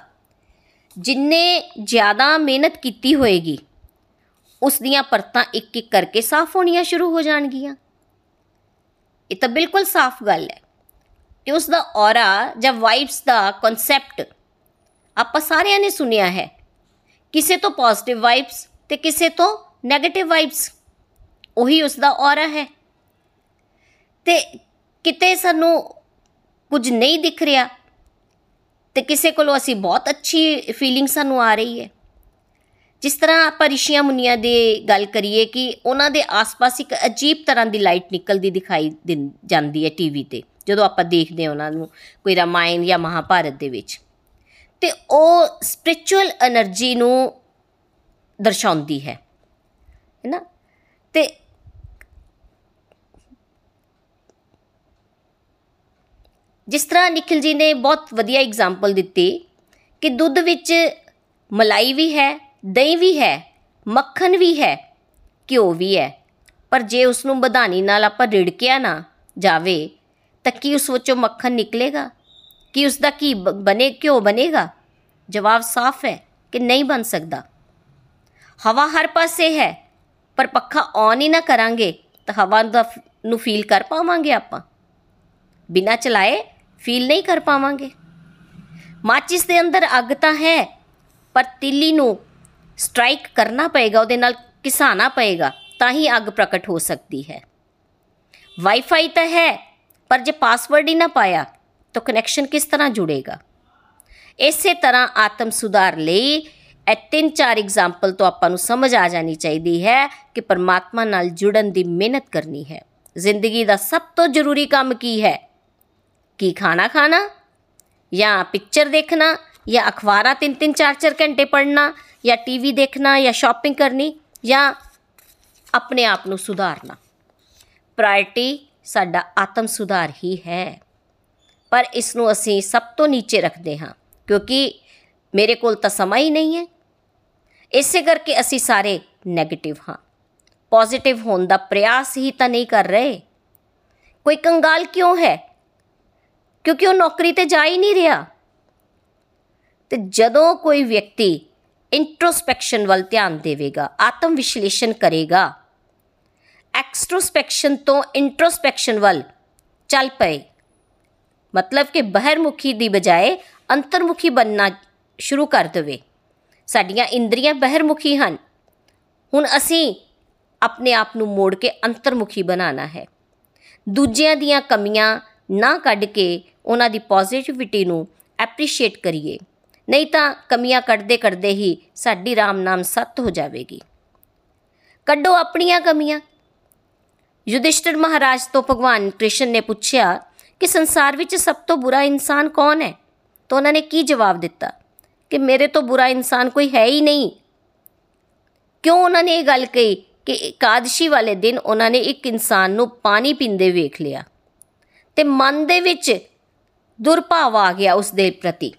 ਜਿੰਨੇ ਜ਼ਿਆਦਾ ਮਿਹਨਤ ਕੀਤੀ ਹੋਏਗੀ, ਉਸ ਦੀਆਂ ਪਰਤਾਂ ਇੱਕ ਇੱਕ ਕਰਕੇ ਸਾਫ਼ ਹੋਣੀਆਂ ਸ਼ੁਰੂ ਹੋ ਜਾਣਗੀਆਂ। ਇਹ ਤਾਂ ਬਿਲਕੁਲ ਸਾਫ਼ ਗੱਲ ਹੈ ਕਿ ਉਸ ਦਾ ਔਰਾ ਜਾਂ ਵਾਈਬਸ ਦਾ ਕਨਸੈਪਟ ਆਪਾਂ ਸਾਰਿਆਂ ਨੇ ਸੁਨਿਆ ਹੈ। ਕਿਸੇ ਤੋਂ ਪੋਜ਼ਿਟਿਵ ਵਾਈਬਸ ਤੇ ਕਿਸੇ ਤੋਂ 네ਗੇਟਿਵ ਵਾਈਬਸ ਉਹੀ ਉਸ ਦਾ ਔਰਾ ਹੈ। ਤੇ ਕਿਤੇ ਸਾਨੂੰ ਕੁਝ ਨਹੀਂ ਦਿਖ ਰਿਹਾ ਤੇ ਕਿਸੇ ਕੋਲੋਂ ਅਸੀਂ ਬਹੁਤ ਅੱਛੀ ਫੀਲਿੰਗ ਸਾਨੂੰ ਆ ਰਹੀ ਹੈ। ਜਿਸ ਤਰ੍ਹਾਂ ਆਪਾਂ ਰਿਸ਼ੀਆਂ ਮੁਨੀਆਂ ਦੀ ਗੱਲ ਕਰੀਏ ਕਿ ਉਹਨਾਂ ਦੇ ਆਸ-ਪਾਸ ਇੱਕ ਅਜੀਬ ਤਰ੍ਹਾਂ ਦੀ ਲਾਈਟ ਨਿਕਲਦੀ ਦਿਖਾਈ ਜਾਂਦੀ ਹੈ ਟੀਵੀ ਤੇ, ਜਦੋਂ ਆਪਾਂ ਦੇਖਦੇ ਹਾਂ ਉਹਨਾਂ ਨੂੰ ਕੋਈ ਰਾਮਾਇਣ ਜਾਂ ਮਹਾਭਾਰਤ ਦੇ ਵਿੱਚ। ਤੇ ਉਹ ਸਪਿਰਚੁਅਲ એનર્ਜੀ ਨੂੰ ਦਰਸਾਉਂਦੀ ਹੈ। ਹੈਨਾ ਤੇ ਜਿਸ ਤਰ੍ਹਾਂ ਨikhil ji ਨੇ ਬਹੁਤ ਵਧੀਆ ਐਗਜ਼ਾਮਪਲ ਦਿੱਤੀ ਕਿ ਦੁੱਧ ਵਿੱਚ ਮਲਾਈ ਵੀ ਹੈ, ਦਹੀਂ ਵੀ ਹੈ, ਮੱਖਣ ਵੀ ਹੈ, ਘਿਓ ਵੀ ਹੈ। ਪਰ ਜੇ ਉਸ ਨੂੰ ਬਧਾਨੀ ਨਾਲ ਆਪਾਂ ਰਿੜਕਿਆ ਨਾ ਜਾਵੇ, ਤਾਂ ਕੀ ਉਸ ਵਿੱਚੋਂ ਮੱਖਣ ਨਿਕਲੇਗਾ? ਕੀ ਉਸ ਦਾ ਕੀ ਬਣੇ ਘਿਓ ਬਣੇਗਾ? ਜਵਾਬ ਸਾਫ਼ ਹੈ ਕਿ ਨਹੀਂ ਬਣ ਸਕਦਾ। ਹਵਾ ਹਰ ਪਾਸੇ ਹੈ, ਪਰ ਪੱਖਾ ਔਨ ਹੀ ਨਾ ਕਰਾਂਗੇ ਤਾਂ ਹਵਾ ਦਾ ਨੂੰ ਫੀਲ ਕਰ ਪਾਵਾਂਗੇ ਆਪਾਂ। ਬਿਨਾ ਚਲਾਏ ਫੀਲ ਨਹੀਂ ਕਰ ਪਾਵਾਂਗੇ। ਮਾਚਿਸ ਦੇ ਅੰਦਰ ਅੱਗ ਤਾਂ ਹੈ, ਪਰ ਤਿੱਲੀ ਨੂੰ ਸਟ੍ਰਾਈਕ ਕਰਨਾ ਪਏਗਾ, ਉਹਦੇ ਨਾਲ ਕਿਸਾਨਾ ਪਏਗਾ, ਤਾਂ ਹੀ ਅੱਗ ਪ੍ਰਗਟ ਹੋ ਸਕਦੀ ਹੈ। ਵਾਈਫਾਈ ਤਾਂ ਹੈ, ਪਰ ਜੇ ਪਾਸਵਰਡ ਹੀ ਨਾ ਪਾਇਆ, ਤਾਂ ਕਨੈਕਸ਼ਨ ਕਿਸ ਤਰ੍ਹਾਂ ਜੁੜੇਗਾ? ਇਸੇ ਤਰ੍ਹਾਂ ਆਤਮ ਸੁਧਾਰ ਲਈ ਇਹ ਤਿੰਨ ਚਾਰ ਐਗਜ਼ਾਮਪਲ ਤੋਂ ਆਪਾਂ ਨੂੰ ਸਮਝ ਆ ਜਾਣੀ ਚਾਹੀਦੀ ਹੈ ਕਿ ਪਰਮਾਤਮਾ ਨਾਲ ਜੁੜਨ ਦੀ ਮਿਹਨਤ ਕਰਨੀ ਹੈ। ਜ਼ਿੰਦਗੀ ਦਾ ਸਭ ਤੋਂ ਜ਼ਰੂਰੀ ਕੰਮ ਕੀ ਹੈ? ਕੀ ਖਾਣਾ ਖਾਣਾ? ਜਾਂ ਪਿਕਚਰ ਦੇਖਣਾ? ਜਾਂ ਅਖਬਾਰਾਂ ਤਿੰਨ ਤਿੰਨ ਚਾਰ ਚਾਰ ਘੰਟੇ ਪੜ੍ਹਨਾ? ਜਾਂ ਟੀਵੀ ਦੇਖਣਾ? ਜਾਂ ਸ਼ਾਪਿੰਗ ਕਰਨੀ? ਜਾਂ ਆਪਣੇ ਆਪ ਨੂੰ ਸੁਧਾਰਨਾ? ਪ੍ਰਾਇਰਟੀ ਸਾਡਾ ਆਤਮ ਸੁਧਾਰ ਹੀ ਹੈ। ਪਰ ਇਸ ਨੂੰ ਅਸੀਂ ਸਭ ਤੋਂ ਨੀਚੇ ਰੱਖਦੇ ਹਾਂ, ਕਿਉਂਕਿ ਮੇਰੇ ਕੋਲ ਤਾਂ ਸਮਾਂ ਹੀ ਨਹੀਂ ਹੈ। ਇਸੇ ਕਰਕੇ ਅਸੀਂ ਸਾਰੇ 네ਗੇਟਿਵ ਹਾਂ। ਪੋਜ਼ਿਟਿਵ ਹੋਣ ਦਾ ਪ੍ਰਯਾਸ ਹੀ ਤਾਂ ਨਹੀਂ ਕਰ ਰਹੇ। ਕੋਈ ਕੰਗਾਲ ਕਿਉਂ ਹੈ? ਕਿਉਂਕਿ ਉਹ ਨੌਕਰੀ ਤੇ ਜਾ ਹੀ ਨਹੀਂ ਰਿਹਾ। ਤੇ ਜਦੋਂ ਕੋਈ ਵਿਅਕਤੀ ਇੰਟਰੋਸਪੈਕਸ਼ਨ ਵੱਲ ਧਿਆਨ ਦੇਵੇਗਾ, ਆਤਮ ਵਿਸ਼ਲੇਸ਼ਣ ਕਰੇਗਾ ਐਕਸਟ੍ਰੋਸਪੈਕਸ਼ਨ ਤੋਂ ਇੰਟਰੋਸਪੈਕਸ਼ਨ ਵੱਲ ਚੱਲ ਪਏ। ਮਤਲਬ ਕਿ ਬਹਿਰਮੁਖੀ ਦੀ ਬਜਾਏ ਅੰਤਰਮੁਖੀ ਬੰਨਣਾ ਸ਼ੁਰੂ ਕਰ ਦੇਵੇ। ਸਾਡੀਆਂ ਇੰਦਰੀਆਂ ਬਹਿਰਮੁਖੀ ਹਨ। ਹੁਣ ਅਸੀਂ ਆਪਣੇ ਆਪ ਨੂੰ ਮੋੜ ਕੇ ਅੰਤਰਮੁਖੀ ਬਣਾਉਣਾ ਹੈ। ਦੂਜਿਆਂ ਦੀਆਂ ਕਮੀਆਂ ਨਾ ਕੱਢ ਕੇ ਉਹਨਾਂ ਦੀ ਪੋਜ਼ਿਟਿਵਿਟੀ ਨੂੰ ਐਪਰੀਸ਼ੀਏਟ ਕਰੀਏ। ਨਹੀਂ ਤਾਂ ਕਮੀਆਂ ਕੱਢਦੇ ਕੱਢਦੇ ਹੀ ਸਾਡੀ ਰਾਮ ਨਾਮ ਸੱਤ ਹੋ ਜਾਵੇਗੀ। ਕੱਢੋ ਆਪਣੀਆਂ ਕਮੀਆਂ। ਯੁਧਿਸ਼ਟਰ ਮਹਾਰਾਜ ਤੋਂ ਭਗਵਾਨ ਕ੍ਰਿਸ਼ਨ ਨੇ ਪੁੱਛਿਆ ਕਿ ਸੰਸਾਰ ਵਿੱਚ ਸਭ ਤੋਂ ਬੁਰਾ ਇਨਸਾਨ ਕੌਣ ਹੈ? ਤਾਂ ਉਹਨਾਂ ਨੇ ਕੀ ਜਵਾਬ ਦਿੱਤਾ? ਕਿ ਮੇਰੇ ਤੋਂ ਬੁਰਾ ਇਨਸਾਨ ਕੋਈ ਹੈ ਹੀ ਨਹੀਂ। ਕਿਉਂ ਉਹਨਾਂ ਨੇ ਇਹ ਗੱਲ ਕਹੀ ਕਿ ਇਕਾदशी ਵਾਲੇ ਦਿਨ ਉਹਨਾਂ ਨੇ ਇੱਕ ਇਨਸਾਨ ਨੂੰ ਪਾਣੀ ਪੀਂਦੇ ਵੇਖ ਲਿਆ? ਤੇ ਮਨ ਦੇ ਵਿੱਚ ਦੁਰਭਾਵ ਆ ਗਿਆ ਉਸ ਦੇ ਪ੍ਰਤੀ।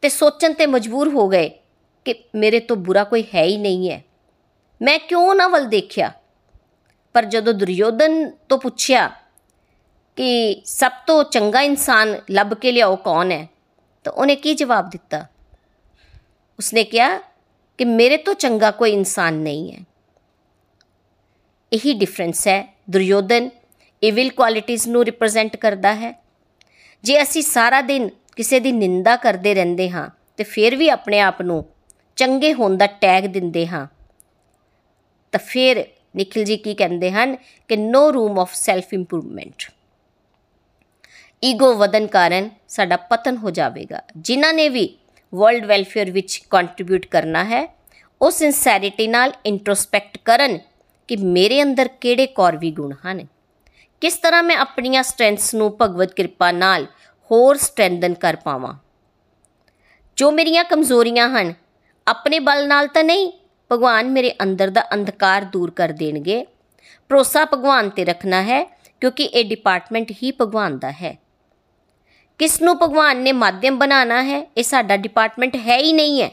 ਤੇ ਸੋਚਣ ਤੇ ਮਜਬੂਰ ਹੋ ਗਏ ਕਿ ਮੇਰੇ ਤੋਂ ਬੁਰਾ ਕੋਈ ਹੈ ਹੀ ਨਹੀਂ ਹੈ। ਮੈਂ ਕਿਉਂ ਨਾ ਵੱਲ ਦੇਖਿਆ? ਪਰ ਜਦੋਂ ਦੁਰਯੋਧਨ ਤੋਂ ਪੁੱਛਿਆ ਕਿ ਸਭ ਤੋਂ ਚੰਗਾ ਇਨਸਾਨ ਲੱਭ ਕੇ ਲਿਆਓ ਕੌਣ ਹੈ, ਤਾਂ ਉਹਨੇ ਕੀ ਜਵਾਬ ਦਿੱਤਾ? ਉਸਨੇ ਕਿਹਾ ਕਿ ਮੇਰੇ ਤੋਂ ਚੰਗਾ ਕੋਈ ਇਨਸਾਨ ਨਹੀਂ ਹੈ। ਇਹੀ ਡਿਫਰੈਂਸ ਹੈ ਦੁਰਯੋਧਨ ਇਵਿਲ ਕੁਆਲਿਟੀਆਂ ਨੂੰ ਰਿਪਰੈਜ਼ੈਂਟ ਕਰਦਾ ਹੈ। ਜੇ ਅਸੀਂ ਸਾਰਾ ਦਿਨ ਕਿਸੇ ਦੀ ਨਿੰਦਾ ਕਰਦੇ ਰਹਿੰਦੇ ਹਾਂ, ਤੇ ਫਿਰ ਵੀ ਆਪਣੇ ਆਪ ਨੂੰ ਚੰਗੇ ਹੋਣ ਦਾ ਟੈਗ ਦਿੰਦੇ ਹਾਂ, ਤਾਂ ਫਿਰ ਨikhil ji ਕੀ ਕਹਿੰਦੇ ਹਨ ਕਿ no room of self improvement ego ਵਧਨ ਕਾਰਨ ਸਾਡਾ ਪਤਨ ਹੋ ਜਾਵੇਗਾ। ਜਿਨ੍ਹਾਂ ਨੇ ਵੀ ਵਰਲਡ ਵੈਲਫੇਅਰ ਵਿੱਚ ਕੰਟਰੀਬਿਊਟ ਕਰਨਾ ਹੈ, ਉਹ ਸਿੰਸੈਰਿਟੀ ਨਾਲ ਇੰਟਰੋਸਪੈਕਟ ਕਰਨ ਕਿ ਮੇਰੇ ਅੰਦਰ ਕਿਹੜੇ ਕੌਰਵੀ ਗੁਣ ਹਨ। ਕਿਸ ਤਰ੍ਹਾਂ ਮੈਂ ਆਪਣੀਆਂ ਸਟਰੈਂਥਸ ਨੂੰ ਭਗਵਤ ਕਿਰਪਾ ਨਾਲ ਹੋਰ ਸਟਰੈਂਥਨ ਕਰ ਪਾਵਾਂ? ਜੋ ਮੇਰੀਆਂ ਕਮਜ਼ੋਰੀਆਂ ਹਨ, ਆਪਣੇ ਬਲ ਨਾਲ ਤਾਂ ਨਹੀਂ, ਭਗਵਾਨ ਮੇਰੇ ਅੰਦਰ ਦਾ ਅੰਧਕਾਰ ਦੂਰ ਕਰ ਦੇਣਗੇ। ਭਰੋਸਾ ਭਗਵਾਨ ਤੇ ਰੱਖਣਾ ਹੈ, ਕਿਉਂਕਿ ਇਹ ਡਿਪਾਰਟਮੈਂਟ ਹੀ ਭਗਵਾਨ ਦਾ ਹੈ। ਕਿਸ ਨੂੰ ਭਗਵਾਨ ਨੇ ਮਾਧਿਅਮ ਬਣਾਉਣਾ ਹੈ, ਇਹ ਸਾਡਾ ਡਿਪਾਰਟਮੈਂਟ ਹੈ ਹੀ ਨਹੀਂ ਹੈ।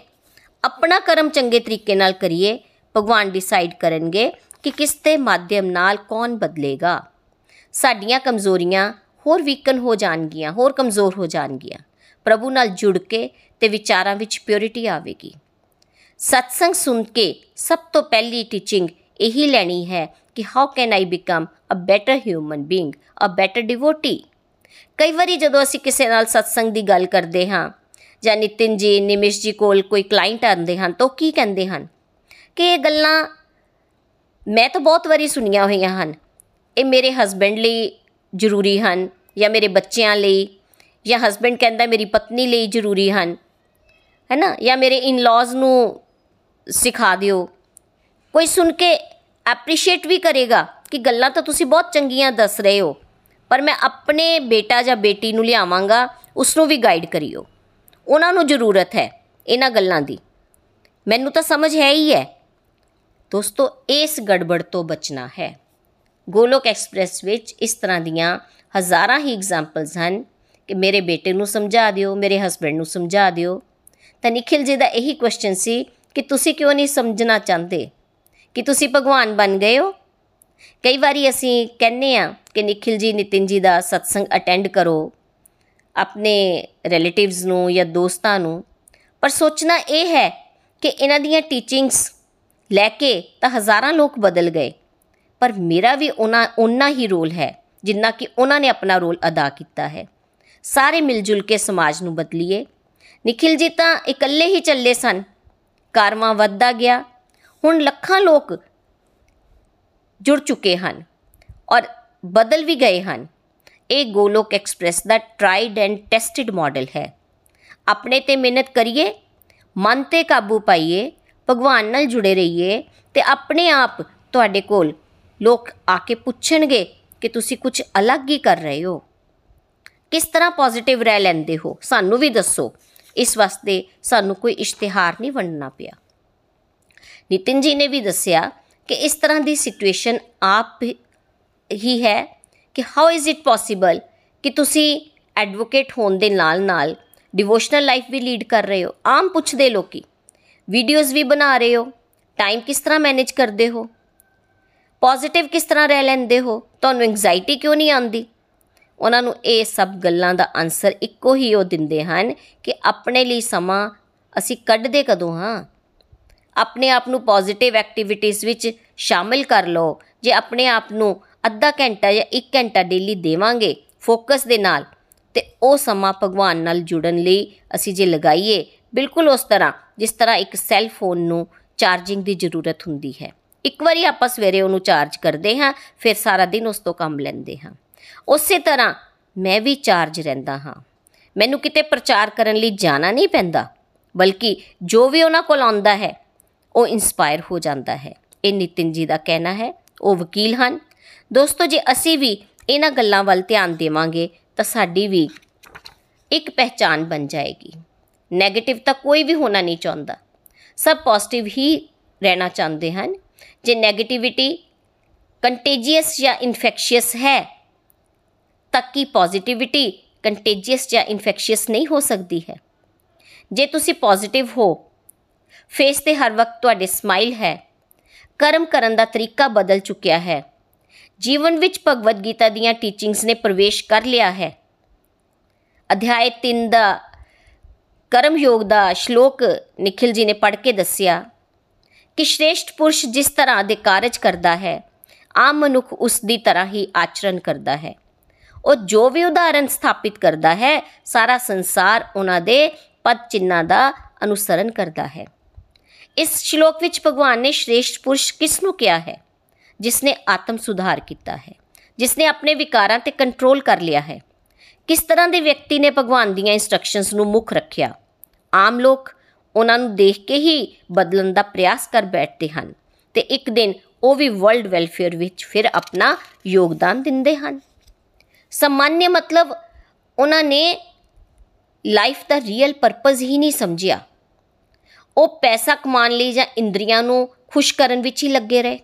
ਆਪਣਾ ਕਰਮ ਚੰਗੇ ਤਰੀਕੇ ਨਾਲ ਕਰੀਏ, ਭਗਵਾਨ ਡਿਸਾਈਡ ਕਰਨਗੇ ਕਿ ਕਿਸ ਦੇ ਮਾਧਿਅਮ ਨਾਲ ਕੌਣ ਬਦਲੇਗਾ। ਸਾਡੀਆਂ ਕਮਜ਼ੋਰੀਆਂ ਹੋਰ ਵੀਕਨ ਹੋ ਜਾਣਗੀਆਂ, ਹੋਰ ਕਮਜ਼ੋਰ ਹੋ ਜਾਣਗੀਆਂ। ਪ੍ਰਭੂ ਨਾਲ ਜੁੜ ਕੇ ਤੇ ਵਿਚਾਰਾਂ ਵਿੱਚ ਪਿਉਰਿਟੀ ਆਵੇਗੀ। ਸਤਸੰਗ ਸੁਣ ਕੇ ਸਭ ਤੋਂ ਪਹਿਲੀ ਟੀਚਿੰਗ ਇਹੀ ਲੈਣੀ ਹੈ ਕਿ how can I become a better human being a better devotee ਕਈ ਵਾਰੀ ਜਦੋਂ ਅਸੀਂ ਕਿਸੇ ਨਾਲ ਸਤਸੰਗ ਦੀ ਗੱਲ ਕਰਦੇ ਹਾਂ ਜਾਂ ਨਿਤਿਨ ਜੀ, ਨਿਮਿਸ਼ ਜੀ ਕੋਲ ਕੋਈ ਕਲਾਇੰਟ ਆਉਂਦੇ ਹਨ ਤਾਂ ਕੀ ਕਹਿੰਦੇ ਹਨ? ਕਿ ਇਹ ਗੱਲਾਂ ਮੈਂ ਤਾਂ ਬਹੁਤ ਵਾਰੀ ਸੁਣੀਆਂ ਹੋਈਆਂ ਹਨ। ਇਹ ਮੇਰੇ ਹਸਬੰਡ ਲਈ ਜ਼ਰੂਰੀ ਹਨ ਜਾਂ ਮੇਰੇ ਬੱਚਿਆਂ ਲਈ ਜਾਂ ਹਸਬੰਡ ਕਹਿੰਦਾ ਮੇਰੀ ਪਤਨੀ ਲਈ ਜ਼ਰੂਰੀ ਹਨ ਹੈ ਨਾ ਜਾਂ ਮੇਰੇ ਇਨ-ਲॉज ਨੂੰ ਸਿਖਾ ਦਿਓ। ਕੋਈ ਸੁਣ ਕੇ ਐਪਰੀਸ਼ੀਏਟ ਵੀ ਕਰੇਗਾ ਕਿ ਗੱਲਾਂ ਤਾਂ ਤੁਸੀਂ ਬਹੁਤ ਚੰਗੀਆਂ ਦੱਸ ਰਹੇ ਹੋ, ਪਰ ਮੈਂ ਆਪਣੇ ਬੇਟਾ ਜਾਂ ਬੇਟੀ ਨੂੰ ਲਿਆਵਾਂਗਾ ਉਸ ਨੂੰ ਵੀ ਗਾਈਡ ਕਰਿਓ। ਉਹਨਾਂ ਨੂੰ ਜ਼ਰੂਰਤ ਹੈ ਇਹਨਾਂ ਗੱਲਾਂ ਦੀ। ਮੈਨੂੰ ਤਾਂ ਸਮਝ ਹੈ ਹੀ ਹੈ। ਦੋਸਤੋ, ਇਸ ਗੜਬੜ ਤੋਂ ਬਚਣਾ ਹੈ। ਗੋਲੋਕ ਐਕਸਪ੍ਰੈਸ ਵਿੱਚ ਇਸ ਤਰ੍ਹਾਂ ਦੀਆਂ ਹਜ਼ਾਰਾਂ ਹੀ ਐਗਜ਼ਾਮਪਲਸ ਹਨ ਕਿ ਮੇਰੇ ਬੇਟੇ ਨੂੰ ਸਮਝਾ ਦਿਓ, ਮੇਰੇ ਹਸਬੰਡ ਨੂੰ ਸਮਝਾ ਦਿਓ। ਤਾਂ ਨikhil ਜੀ ਦਾ ਇਹੀ ਕੁਐਸਚਨ ਸੀ ਕਿ ਤੁਸੀਂ ਕਿਉਂ ਨਹੀਂ ਸਮਝਣਾ ਚਾਹੁੰਦੇ? ਕਿ ਤੁਸੀਂ ਭਗਵਾਨ ਬਣ ਗਏ ਹੋ? ਕਈ ਵਾਰੀ ਅਸੀਂ ਕਹਿੰਨੇ ਆ ਕਿ ਨikhil ਜੀ ਨਿਤਿਨ ਜੀ ਦਾ ਸਤਸੰਗ ਅਟੈਂਡ ਕਰੋ ਆਪਣੇ ਰਿਲੇਟਿਵਸ ਨੂੰ ਜਾਂ ਦੋਸਤਾਂ ਨੂੰ। ਪਰ ਸੋਚਣਾ ਇਹ ਹੈ ਕਿ ਇਹਨਾਂ ਦੀਆਂ ਟੀਚਿੰਗਸ ਲੈ ਕੇ ਤਾਂ ਹਜ਼ਾਰਾਂ ਲੋਕ ਬਦਲ ਗਏ। ਪਰ ਮੇਰਾ ਵੀ ਉਹਨਾਂ ਉਹਨਾਂ ਹੀ ਰੋਲ ਹੈ ਜਿੰਨਾ ਕਿ ਉਹਨਾਂ ਨੇ ਆਪਣਾ ਰੋਲ ਅਦਾ ਕੀਤਾ ਹੈ। ਸਾਰੇ ਮਿਲ ਜੁਲ ਕੇ ਸਮਾਜ ਨੂੰ ਬਦਲੀਏ। ਨikhil ਜੀ ਤਾਂ ਇਕੱਲੇ ਹੀ ਚੱਲੇ ਸਨ। ਕਾਰਵਾ ਵੱਧਦਾ ਗਿਆ। ਹੁਣ ਲੱਖਾਂ ਲੋਕ ਜੁੜ ਚੁੱਕੇ ਹਨ ਔਰ ਬਦਲ ਵੀ ਗਏ ਹਨ। ਇਹ ਗੋਲੋਕ ਐਕਸਪ੍ਰੈਸ ਦਾ ਟ੍ਰਾਈਡ ਐਂਡ ਟੈਸਟਡ ਮਾਡਲ ਹੈ। ਆਪਣੇ ਤੇ ਮਿਹਨਤ ਕਰੀਏ, ਮਨ ਤੇ ਕਾਬੂ ਪਾਈਏ, ਭਗਵਾਨ ਨਾਲ ਜੁੜੇ ਰਹੀਏ ਤੇ ਆਪਣੇ ਆਪ ਤੁਹਾਡੇ ਕੋਲ ਲੋਕ ਆ ਕੇ ਪੁੱਛਣਗੇ ਕਿ ਤੁਸੀਂ ਕੁਝ ਅਲੱਗ ਹੀ ਕਰ ਰਹੇ ਹੋ। ਕਿਸ ਤਰ੍ਹਾਂ ਪੋਜ਼ਿਟਿਵ ਰਹਿ ਲੈਂਦੇ ਹੋ? ਸਾਨੂੰ ਵੀ ਦੱਸੋ। ਇਸ ਵਾਸਤੇ ਸਾਨੂੰ ਕੋਈ ਇਸ਼ਤਿਹਾਰ ਨਹੀਂ ਵੰਡਣਾ ਪਿਆ। ਨਿਤਿਨ ਜੀ ਨੇ ਵੀ ਦੱਸਿਆ ਕਿ ਇਸ ਤਰ੍ਹਾਂ ਦੀ ਸਿਚੁਏਸ਼ਨ ਆਪ ਹੀ ਹੈ ਕਿ ਹਾਊ ਇਜ਼ ਇਟ ਪੋਸੀਬਲ ਕਿ ਤੁਸੀਂ ਐਡਵੋਕੇਟ ਹੋਣ ਦੇ ਨਾਲ ਨਾਲ ਡਿਵੋਸ਼ਨਲ ਲਾਈਫ ਵੀ ਲੀਡ ਕਰ ਰਹੇ ਹੋ? ਆਮ ਪੁੱਛਦੇ ਲੋਕੀ। ਵੀਡੀਓਜ਼ ਵੀ ਬਣਾ ਰਹੇ ਹੋ। ਟਾਈਮ ਕਿਸ ਤਰ੍ਹਾਂ ਮੈਨੇਜ ਕਰਦੇ ਹੋ? ਪੋਜ਼ਿਟਿਵ ਕਿਸ ਤਰ੍ਹਾਂ ਰਹਿ ਲੈਂਦੇ ਹੋ? ਤੁਹਾਨੂੰ ਐਂਗਜ਼ਾਇਟੀ ਕਿਉਂ ਨਹੀਂ ਆਉਂਦੀ? ਉਹਨਾਂ ਨੂੰ ਇਹ ਸਭ ਗੱਲਾਂ ਦਾ ਆਨਸਰ ਇੱਕੋ ਹੀ ਉਹ ਦਿੰਦੇ ਹਨ ਕਿ ਆਪਣੇ ਲਈ ਸਮਾਂ ਅਸੀਂ ਕੱਢਦੇ ਕਦੋਂ ਹਾਂ? ਆਪਣੇ ਆਪ ਨੂੰ ਪੋਜ਼ਿਟਿਵ ਐਕਟੀਵਿਟੀਜ਼ ਵਿੱਚ ਸ਼ਾਮਿਲ ਕਰ ਲਓ। ਜੇ ਆਪਣੇ ਆਪ ਨੂੰ ਅੱਧਾ ਘੰਟਾ ਜਾਂ 1 ਘੰਟਾ ਡੇਲੀ ਦੇਵਾਂਗੇ ਫੋਕਸ ਦੇ ਨਾਲ, ਤੇ ਉਹ ਸਮਾਂ ਭਗਵਾਨ ਨਾਲ ਜੁੜਨ ਲਈ ਅਸੀਂ ਜੇ ਲਗਾਈਏ, ਬਿਲਕੁਲ ਉਸ ਤਰ੍ਹਾਂ, ਜਿਸ ਤਰ੍ਹਾਂ ਇੱਕ ਸੈੱਲ ਫੋਨ ਨੂੰ ਚਾਰਜਿੰਗ ਦੀ ਜ਼ਰੂਰਤ ਹੁੰਦੀ ਹੈ। ਇੱਕ ਵਾਰੀ ਆਪਾਂ ਸਵੇਰੇ ਉਹਨੂੰ ਚਾਰਜ ਕਰਦੇ ਹਾਂ, ਫਿਰ ਸਾਰਾ ਦਿਨ ਉਸ ਤੋਂ ਕੰਮ ਲੈਂਦੇ ਹਾਂ। ਉਸੇ ਤਰ੍ਹਾਂ ਮੈਂ ਵੀ ਚਾਰਜ ਰਹਿੰਦਾ ਹਾਂ। ਮੈਨੂੰ ਕਿਤੇ ਪ੍ਰਚਾਰ ਕਰਨ ਲਈ ਜਾਣਾ ਨਹੀਂ ਪੈਂਦਾ, ਬਲਕਿ ਜੋ ਵੀ ਉਹਨਾਂ ਕੋਲ ਆਉਂਦਾ ਹੈ, ਉਹ ਇਨਸਪਾਇਰ ਹੋ ਜਾਂਦਾ ਹੈ। ਇਹ ਨਿਤਿਨ ਜੀ ਦਾ ਕਹਿਣਾ ਹੈ, ਉਹ ਵਕੀਲ ਹਨ। ਦੋਸਤੋ, ਜੇ ਅਸੀਂ ਵੀ ਇਹਨਾਂ ਗੱਲਾਂ ਵੱਲ ਧਿਆਨ ਦੇਵਾਂਗੇ, ਤਾਂ ਸਾਡੀ ਵੀ ਇੱਕ ਪਹਿਚਾਨ ਬਣ ਜਾਏਗੀ। 네ਗੇਟਿਵ ਤਾਂ ਕੋਈ ਵੀ ਹੋਣਾ ਨਹੀਂ ਚਾਹੁੰਦਾ। ਸਭ ਪੋਜ਼ਿਟਿਵ ਹੀ ਰਹਿਣਾ ਚਾਹੁੰਦੇ ਹਨ। ਜੇ 네ਗੇਟਿਵਿਟੀ ਕੰਟੇਜੀਅਸ ਜਾਂ ਇਨਫੈਕਸ਼ੀਅਸ ਹੈ, ਤਾਂ ਕੀ ਪੋਜ਼ਿਟਿਵਿਟੀ ਕੰਟੇਜੀਅਸ ਜਾਂ ਇਨਫੈਕਸ਼ੀਅਸ ਨਹੀਂ ਹੋ ਸਕਦੀ ਹੈ? ਜੇ ਤੁਸੀਂ ਪੋਜ਼ਿਟਿਵ ਹੋ ਫੇਸ ਤੇ ਹਰ ਵਕਤ ਤੁਹਾਡੇ ਸਮਾਈਲ ਹੈ, ਕਰਮ ਕਰਨ ਦਾ ਤਰੀਕਾ ਬਦਲ ਚੁੱਕਿਆ ਹੈ, ਜੀਵਨ ਵਿੱਚ ਭਗਵਦ ਗੀਤਾ ਦੀਆਂ ਟੀਚਿੰਗਸ ਨੇ ਪ੍ਰਵੇਸ਼ ਕਰ ਲਿਆ ਹੈ। ਅਧਿਆਇ 3 ਦਾ ਕਰਮ ਯੋਗ ਦਾ ਸ਼ਲੋਕ ਨikhil ਜੀ ਨੇ ਪੜ੍ਹ ਕੇ ਦੱਸਿਆ ਕਿ ਸ਼੍ਰੇਸ਼ਟ ਪੁਰਸ਼ ਜਿਸ ਤਰ੍ਹਾਂ ਦੇ ਕਾਰਜ ਕਰਦਾ ਹੈ, ਆਮ ਮਨੁੱਖ ਉਸ ਦੀ ਤਰ੍ਹਾਂ ਹੀ ਆਚਰਣ ਕਰਦਾ ਹੈ। ਉਹ ਜੋ ਵੀ ਉਦਾਹਰਣ ਸਥਾਪਿਤ ਕਰਦਾ ਹੈ, ਸਾਰਾ ਸੰਸਾਰ ਉਹਨਾਂ ਦੇ ਪਦ ਚਿੰਨਾਂ ਦਾ ਅਨੁਸਰਨ ਕਰਦਾ ਹੈ। ਇਸ ਸ਼ਲੋਕ ਵਿੱਚ ਭਗਵਾਨ ਨੇ ਸ਼੍ਰੇਸ਼ਟ ਪੁਰਸ਼ ਕਿਸ ਨੂੰ ਕਿਹਾ ਹੈ? ਜਿਸ ਨੇ ਆਤਮ ਸੁਧਾਰ ਕੀਤਾ ਹੈ ਜਿਸ ਨੇ ਆਪਣੇ ਵਿਕਾਰਾਂ ਤੇ ਕੰਟਰੋਲ ਕਰ ਲਿਆ ਹੈ। ਕਿਸ ਤਰ੍ਹਾਂ ਦੇ ਵਿਅਕਤੀ ਨੇ ਭਗਵਾਨ ਦੀਆਂ ਇਨਸਟਰਕਸ਼ਨਸ ਨੂੰ ਮੁੱਖ ਰੱਖਿਆ? ਆਮ ਲੋਕ ਉਹਨਾਂ ਨੂੰ ਦੇਖ ਕੇ ਹੀ ਬਦਲਣ ਦਾ ਪ੍ਰਯਾਸ ਕਰ ਬੈਠਦੇ ਹਨ ਤੇ ਇੱਕ ਦਿਨ ਉਹ ਵੀ ਵਰਲਡ ਵੈਲਫੇਅਰ ਵਿੱਚ ਫਿਰ ਆਪਣਾ ਯੋਗਦਾਨ ਦਿੰਦੇ ਹਨ। ਸਮਾਨਯ ਮਤਲਬ ਉਹਨਾਂ ਨੇ ਲਾਈਫ ਦਾ ਰੀਅਲ ਪਰਪਸ ਹੀ ਨਹੀਂ ਸਮਝਿਆ। ਉਹ ਪੈਸਾ ਕਮਾਉਣ ਲਈ ਜਾਂ ਇੰਦਰੀਆਂ ਨੂੰ ਖੁਸ਼ ਕਰਨ ਵਿੱਚ ਹੀ ਲੱਗੇ ਰਹੇ।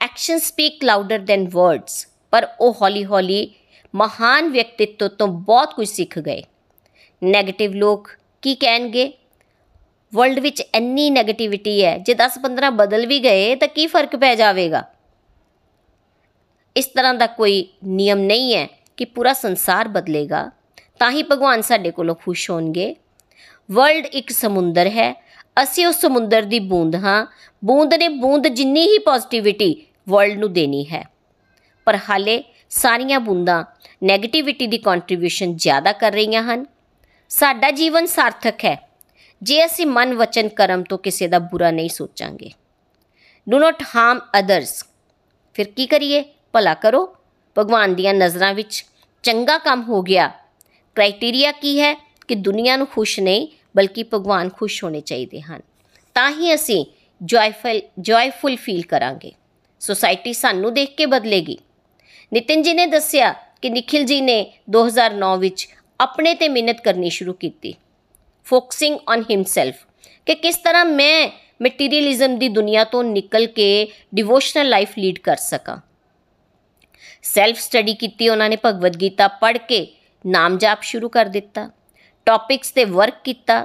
Action speak louder than words ਪਰ ਉਹ ਹੌਲੀ-ਹੌਲੀ ਮਹਾਨ ਵਿਅਕਤੀਤਵ ਤੋਂ ਬਹੁਤ ਕੁਝ ਸਿੱਖ ਗਏ। 네ਗੇਟਿਵ ਲੋਕ ਕੀ ਕਹਿਣਗੇ? ਵਰਲਡ ਵਿੱਚ ਇੰਨੀ 네ਗੇਟਿਵਿਟੀ ਹੈ, ਜੇ 10-15 ਬਦਲ ਵੀ ਗਏ, ਤਾਂ ਕੀ ਫ਼ਰਕ ਪੈ ਜਾਵੇਗਾ? ਇਸ ਤਰ੍ਹਾਂ ਦਾ ਕੋਈ ਨਿਯਮ ਨਹੀਂ ਹੈ ਕਿ ਪੂਰਾ ਸੰਸਾਰ ਬਦਲੇਗਾ, ਤਾਂ ਹੀ ਭਗਵਾਨ ਸਾਡੇ ਕੋਲੋਂ ਖੁਸ਼ ਹੋਣਗੇ। ਵਰਲਡ ਇੱਕ ਸਮੁੰਦਰ ਹੈ, ਅਸੀਂ ਉਸ ਸਮੁੰਦਰ ਦੀ ਬੂੰਦ ਹਾਂ। ਬੂੰਦ ਨੇ ਬੂੰਦ ਜਿੰਨੀ ਹੀ ਪੋਜ਼ਿਟਿਵਿਟੀ ਵਰਲਡ ਨੂੰ ਦੇਣੀ ਹੈ। ਪਰ ਹਾਲੇ ਸਾਰੀਆਂ ਬੂੰਦਾਂ 네ਗੇਟਿਵਿਟੀ ਦੀ ਕੰਟਰੀਬਿਊਸ਼ਨ ਜ਼ਿਆਦਾ ਕਰ ਰਹੀਆਂ ਹਨ। ਸਾਡਾ ਜੀਵਨ ਸਾਰਥਕ ਹੈ। ਜੇ ਅਸੀਂ ਮਨ ਵਚਨ ਕਰਮ ਤੋਂ ਕਿਸੇ ਦਾ ਬੁਰਾ ਨਹੀਂ ਸੋਚਾਂਗੇ। ਡੂ ਨਾਟ ਹਾਰਮ ਅਦਰਸ ਫਿਰ ਕੀ ਕਰੀਏ? ਭਲਾ ਕਰੋ। ਭਗਵਾਨ ਦੀਆਂ ਨਜ਼ਰਾਂ ਵਿੱਚ ਚੰਗਾ ਕੰਮ ਹੋ ਗਿਆ। ਕ੍ਰਾਈਟੇਰੀਆ ਕੀ ਹੈ? ਕਿ ਦੁਨੀਆ ਨੂੰ ਖੁਸ਼ ਨਹੀਂ, ਬਲਕਿ ਭਗਵਾਨ ਖੁਸ਼ ਹੋਣੇ ਚਾਹੀਦੇ ਹਨ। ਤਾਂ ਹੀ ਅਸੀਂ ਜੋਇਫੁਲ ਜੋਇਫੁਲ ਫੀਲ ਕਰਾਂਗੇ। ਸੋਸਾਇਟੀ ਸਾਨੂੰ ਦੇਖ ਕੇ ਬਦਲੇਗੀ। ਨਿਤਿਨ ਜੀ ਨੇ ਦੱਸਿਆ ਕਿ ਨikhil ਜੀ ਨੇ 2009 ਵਿੱਚ ਆਪਣੇ ਤੇ ਮਿਹਨਤ ਕਰਨੀ ਸ਼ੁਰੂ ਕੀਤੀ। ਫੋਕਸਿੰਗ ਔਨ ਹਿਮਸੈਲਫ ਕਿ ਕਿਸ ਤਰ੍ਹਾਂ ਮੈਂ ਮਟੀਰੀਅਲਿਜ਼ਮ ਦੀ ਦੁਨੀਆ ਤੋਂ ਨਿਕਲ ਕੇ ਡਿਵੋਸ਼ਨਲ ਲਾਈਫ ਲੀਡ ਕਰ ਸਕਾਂ। ਸੈਲਫ ਸਟੱਡੀ ਕੀਤੀ, ਉਹਨਾਂ ਨੇ ਭਗਵਦ ਗੀਤਾ ਪੜ੍ਹ ਕੇ ਨਾਮ ਜਾਪ ਸ਼ੁਰੂ ਕਰ ਦਿੱਤਾ ਟੌਪਿਕਸ ਤੇ ਵਰਕ ਕੀਤਾ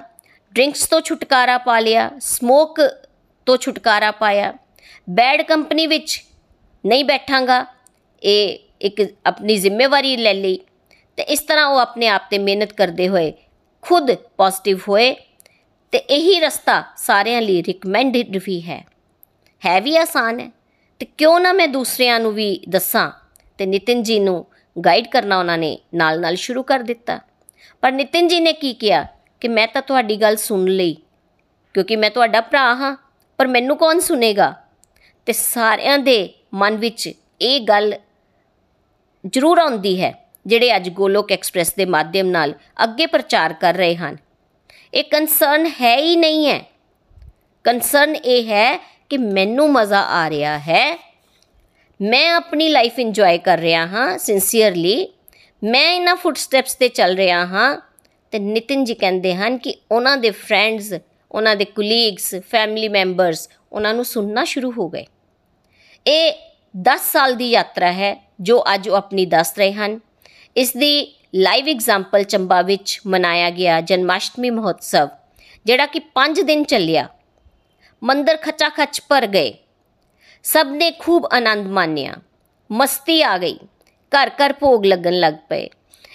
ਡਰਿੰਕਸ ਤੋਂ ਛੁਟਕਾਰਾ ਪਾ ਲਿਆ ਸਮੋਕ ਤੋਂ ਛੁਟਕਾਰਾ ਪਾਇਆ ਬੈਡ ਕੰਪਨੀ ਵਿੱਚ ਨਹੀਂ ਬੈਠਾਂਗਾ, ਇਹ ਇੱਕ ਆਪਣੀ ਜ਼ਿੰਮੇਵਾਰੀ ਲੈ ਲਈ ਤੇ ਇਸ ਤਰ੍ਹਾਂ ਉਹ ਆਪਣੇ ਆਪ ਤੇ ਮਿਹਨਤ ਕਰਦੇ ਹੋਏ ਖੁਦ ਪੋਜ਼ਿਟਿਵ ਹੋਏ ਤੇ ਇਹੀ ਰਸਤਾ ਸਾਰਿਆਂ ਲਈ ਰეკਮੈਂਡਡ ਵੀ ਹੈ। ਹੈ ਵੀ ਆਸਾਨ ਹੈ ਤੇ ਕਿਉਂ ਨਾ ਮੈਂ ਦੂਸਰਿਆਂ ਨੂੰ ਵੀ ਦੱਸਾਂ ਤੇ ਨਿਤਿਨ ਜੀ ਨੂੰ ਗਾਈਡ ਕਰਨਾ ਉਹਨਾਂ ਨੇ ਨਾਲ-ਨਾਲ ਸ਼ੁਰੂ ਕਰ ਦਿੱਤਾ। ਪਰ ਨਿਤਿਨ ਜੀ ਨੇ ਕੀ ਕਿਹਾ ਕਿ ਮੈਂ ਤਾਂ ਤੁਹਾਡੀ ਗੱਲ ਸੁਣ ਲਈ, ਕਿਉਂਕਿ ਮੈਂ ਤੁਹਾਡਾ ਭਰਾ ਹਾਂ, ਪਰ ਮੈਨੂੰ ਕੌਣ ਸੁਨੇਗਾ? ਤੇ ਸਾਰਿਆਂ ਦੇ ਮਨ ਵਿੱਚ ਇਹ ਗੱਲ ਜ਼ਰੂਰ ਆਉਂਦੀ ਹੈ ਜਿਹੜੇ ਅੱਜ ਗੋਲੋਕ ਐਕਸਪ੍ਰੈਸ ਦੇ ਮਾਧਿਅਮ ਨਾਲ ਅੱਗੇ ਪ੍ਰਚਾਰ ਕਰ ਰਹੇ ਹਨ। ਇਹ ਕੰਸਰਨ ਹੈ ਹੀ ਨਹੀਂ ਹੈ। ਕੰਸਰਨ ਇਹ ਹੈ ਕਿ ਮੈਨੂੰ ਮਜ਼ਾ ਆ ਰਿਹਾ ਹੈ। ਮੈਂ ਆਪਣੀ ਲਾਈਫ ਇੰਜੋਏ ਕਰ ਰਿਹਾ ਹਾਂ ਸਿੰਸੀਅਰਲੀ ਮੈਂ ਇਹਨਾਂ ਫੁੱਟਸਟੈਪਸ ਤੇ ਚੱਲ ਰਿਹਾ ਹਾਂ ਤੇ ਨਿਤਿਨ ਜੀ ਕਹਿੰਦੇ ਹਨ ਕਿ ਉਹਨਾਂ ਦੇ ਫਰੈਂਡਸ ਉਹਨਾਂ ਦੇ ਕੁਲੀਗਸ ਫੈਮਿਲੀ ਮੈਂਬਰਸ ਉਹਨਾਂ ਨੂੰ ਸੁਣਨਾ ਸ਼ੁਰੂ ਹੋ ਗਏ। ਇਹ 10 ਸਾਲ ਦੀ ਯਾਤਰਾ ਹੈ ਜੋ ਅੱਜ ਉਹ ਆਪਣੀ ਦੱਸ ਰਹੇ ਹਨ। ਇਸ ਦੀ ਲਾਈਵ ਐਗਜ਼ਾਮਪਲ ਚੰਬਾ ਵਿੱਚ ਮਨਾਇਆ ਗਿਆ, ਜਨਮਾਸ਼ਟਮੀ ਮਹੋਤਸਵ, ਜਿਹੜਾ ਕਿ 5 ਦਿਨ ਚੱਲਿਆ। ਮੰਦਰ ਖਚਾ ਖਚ ਭਰ ਗਏ। ਸਭ ਨੇ ਖੂਬ ਆਨੰਦ ਮਾਣਿਆ। ਮਸਤੀ ਆ ਗਈ। ਘਰ ਘਰ ਭੋਗ ਲੱਗਣ ਲੱਗ ਪਏ।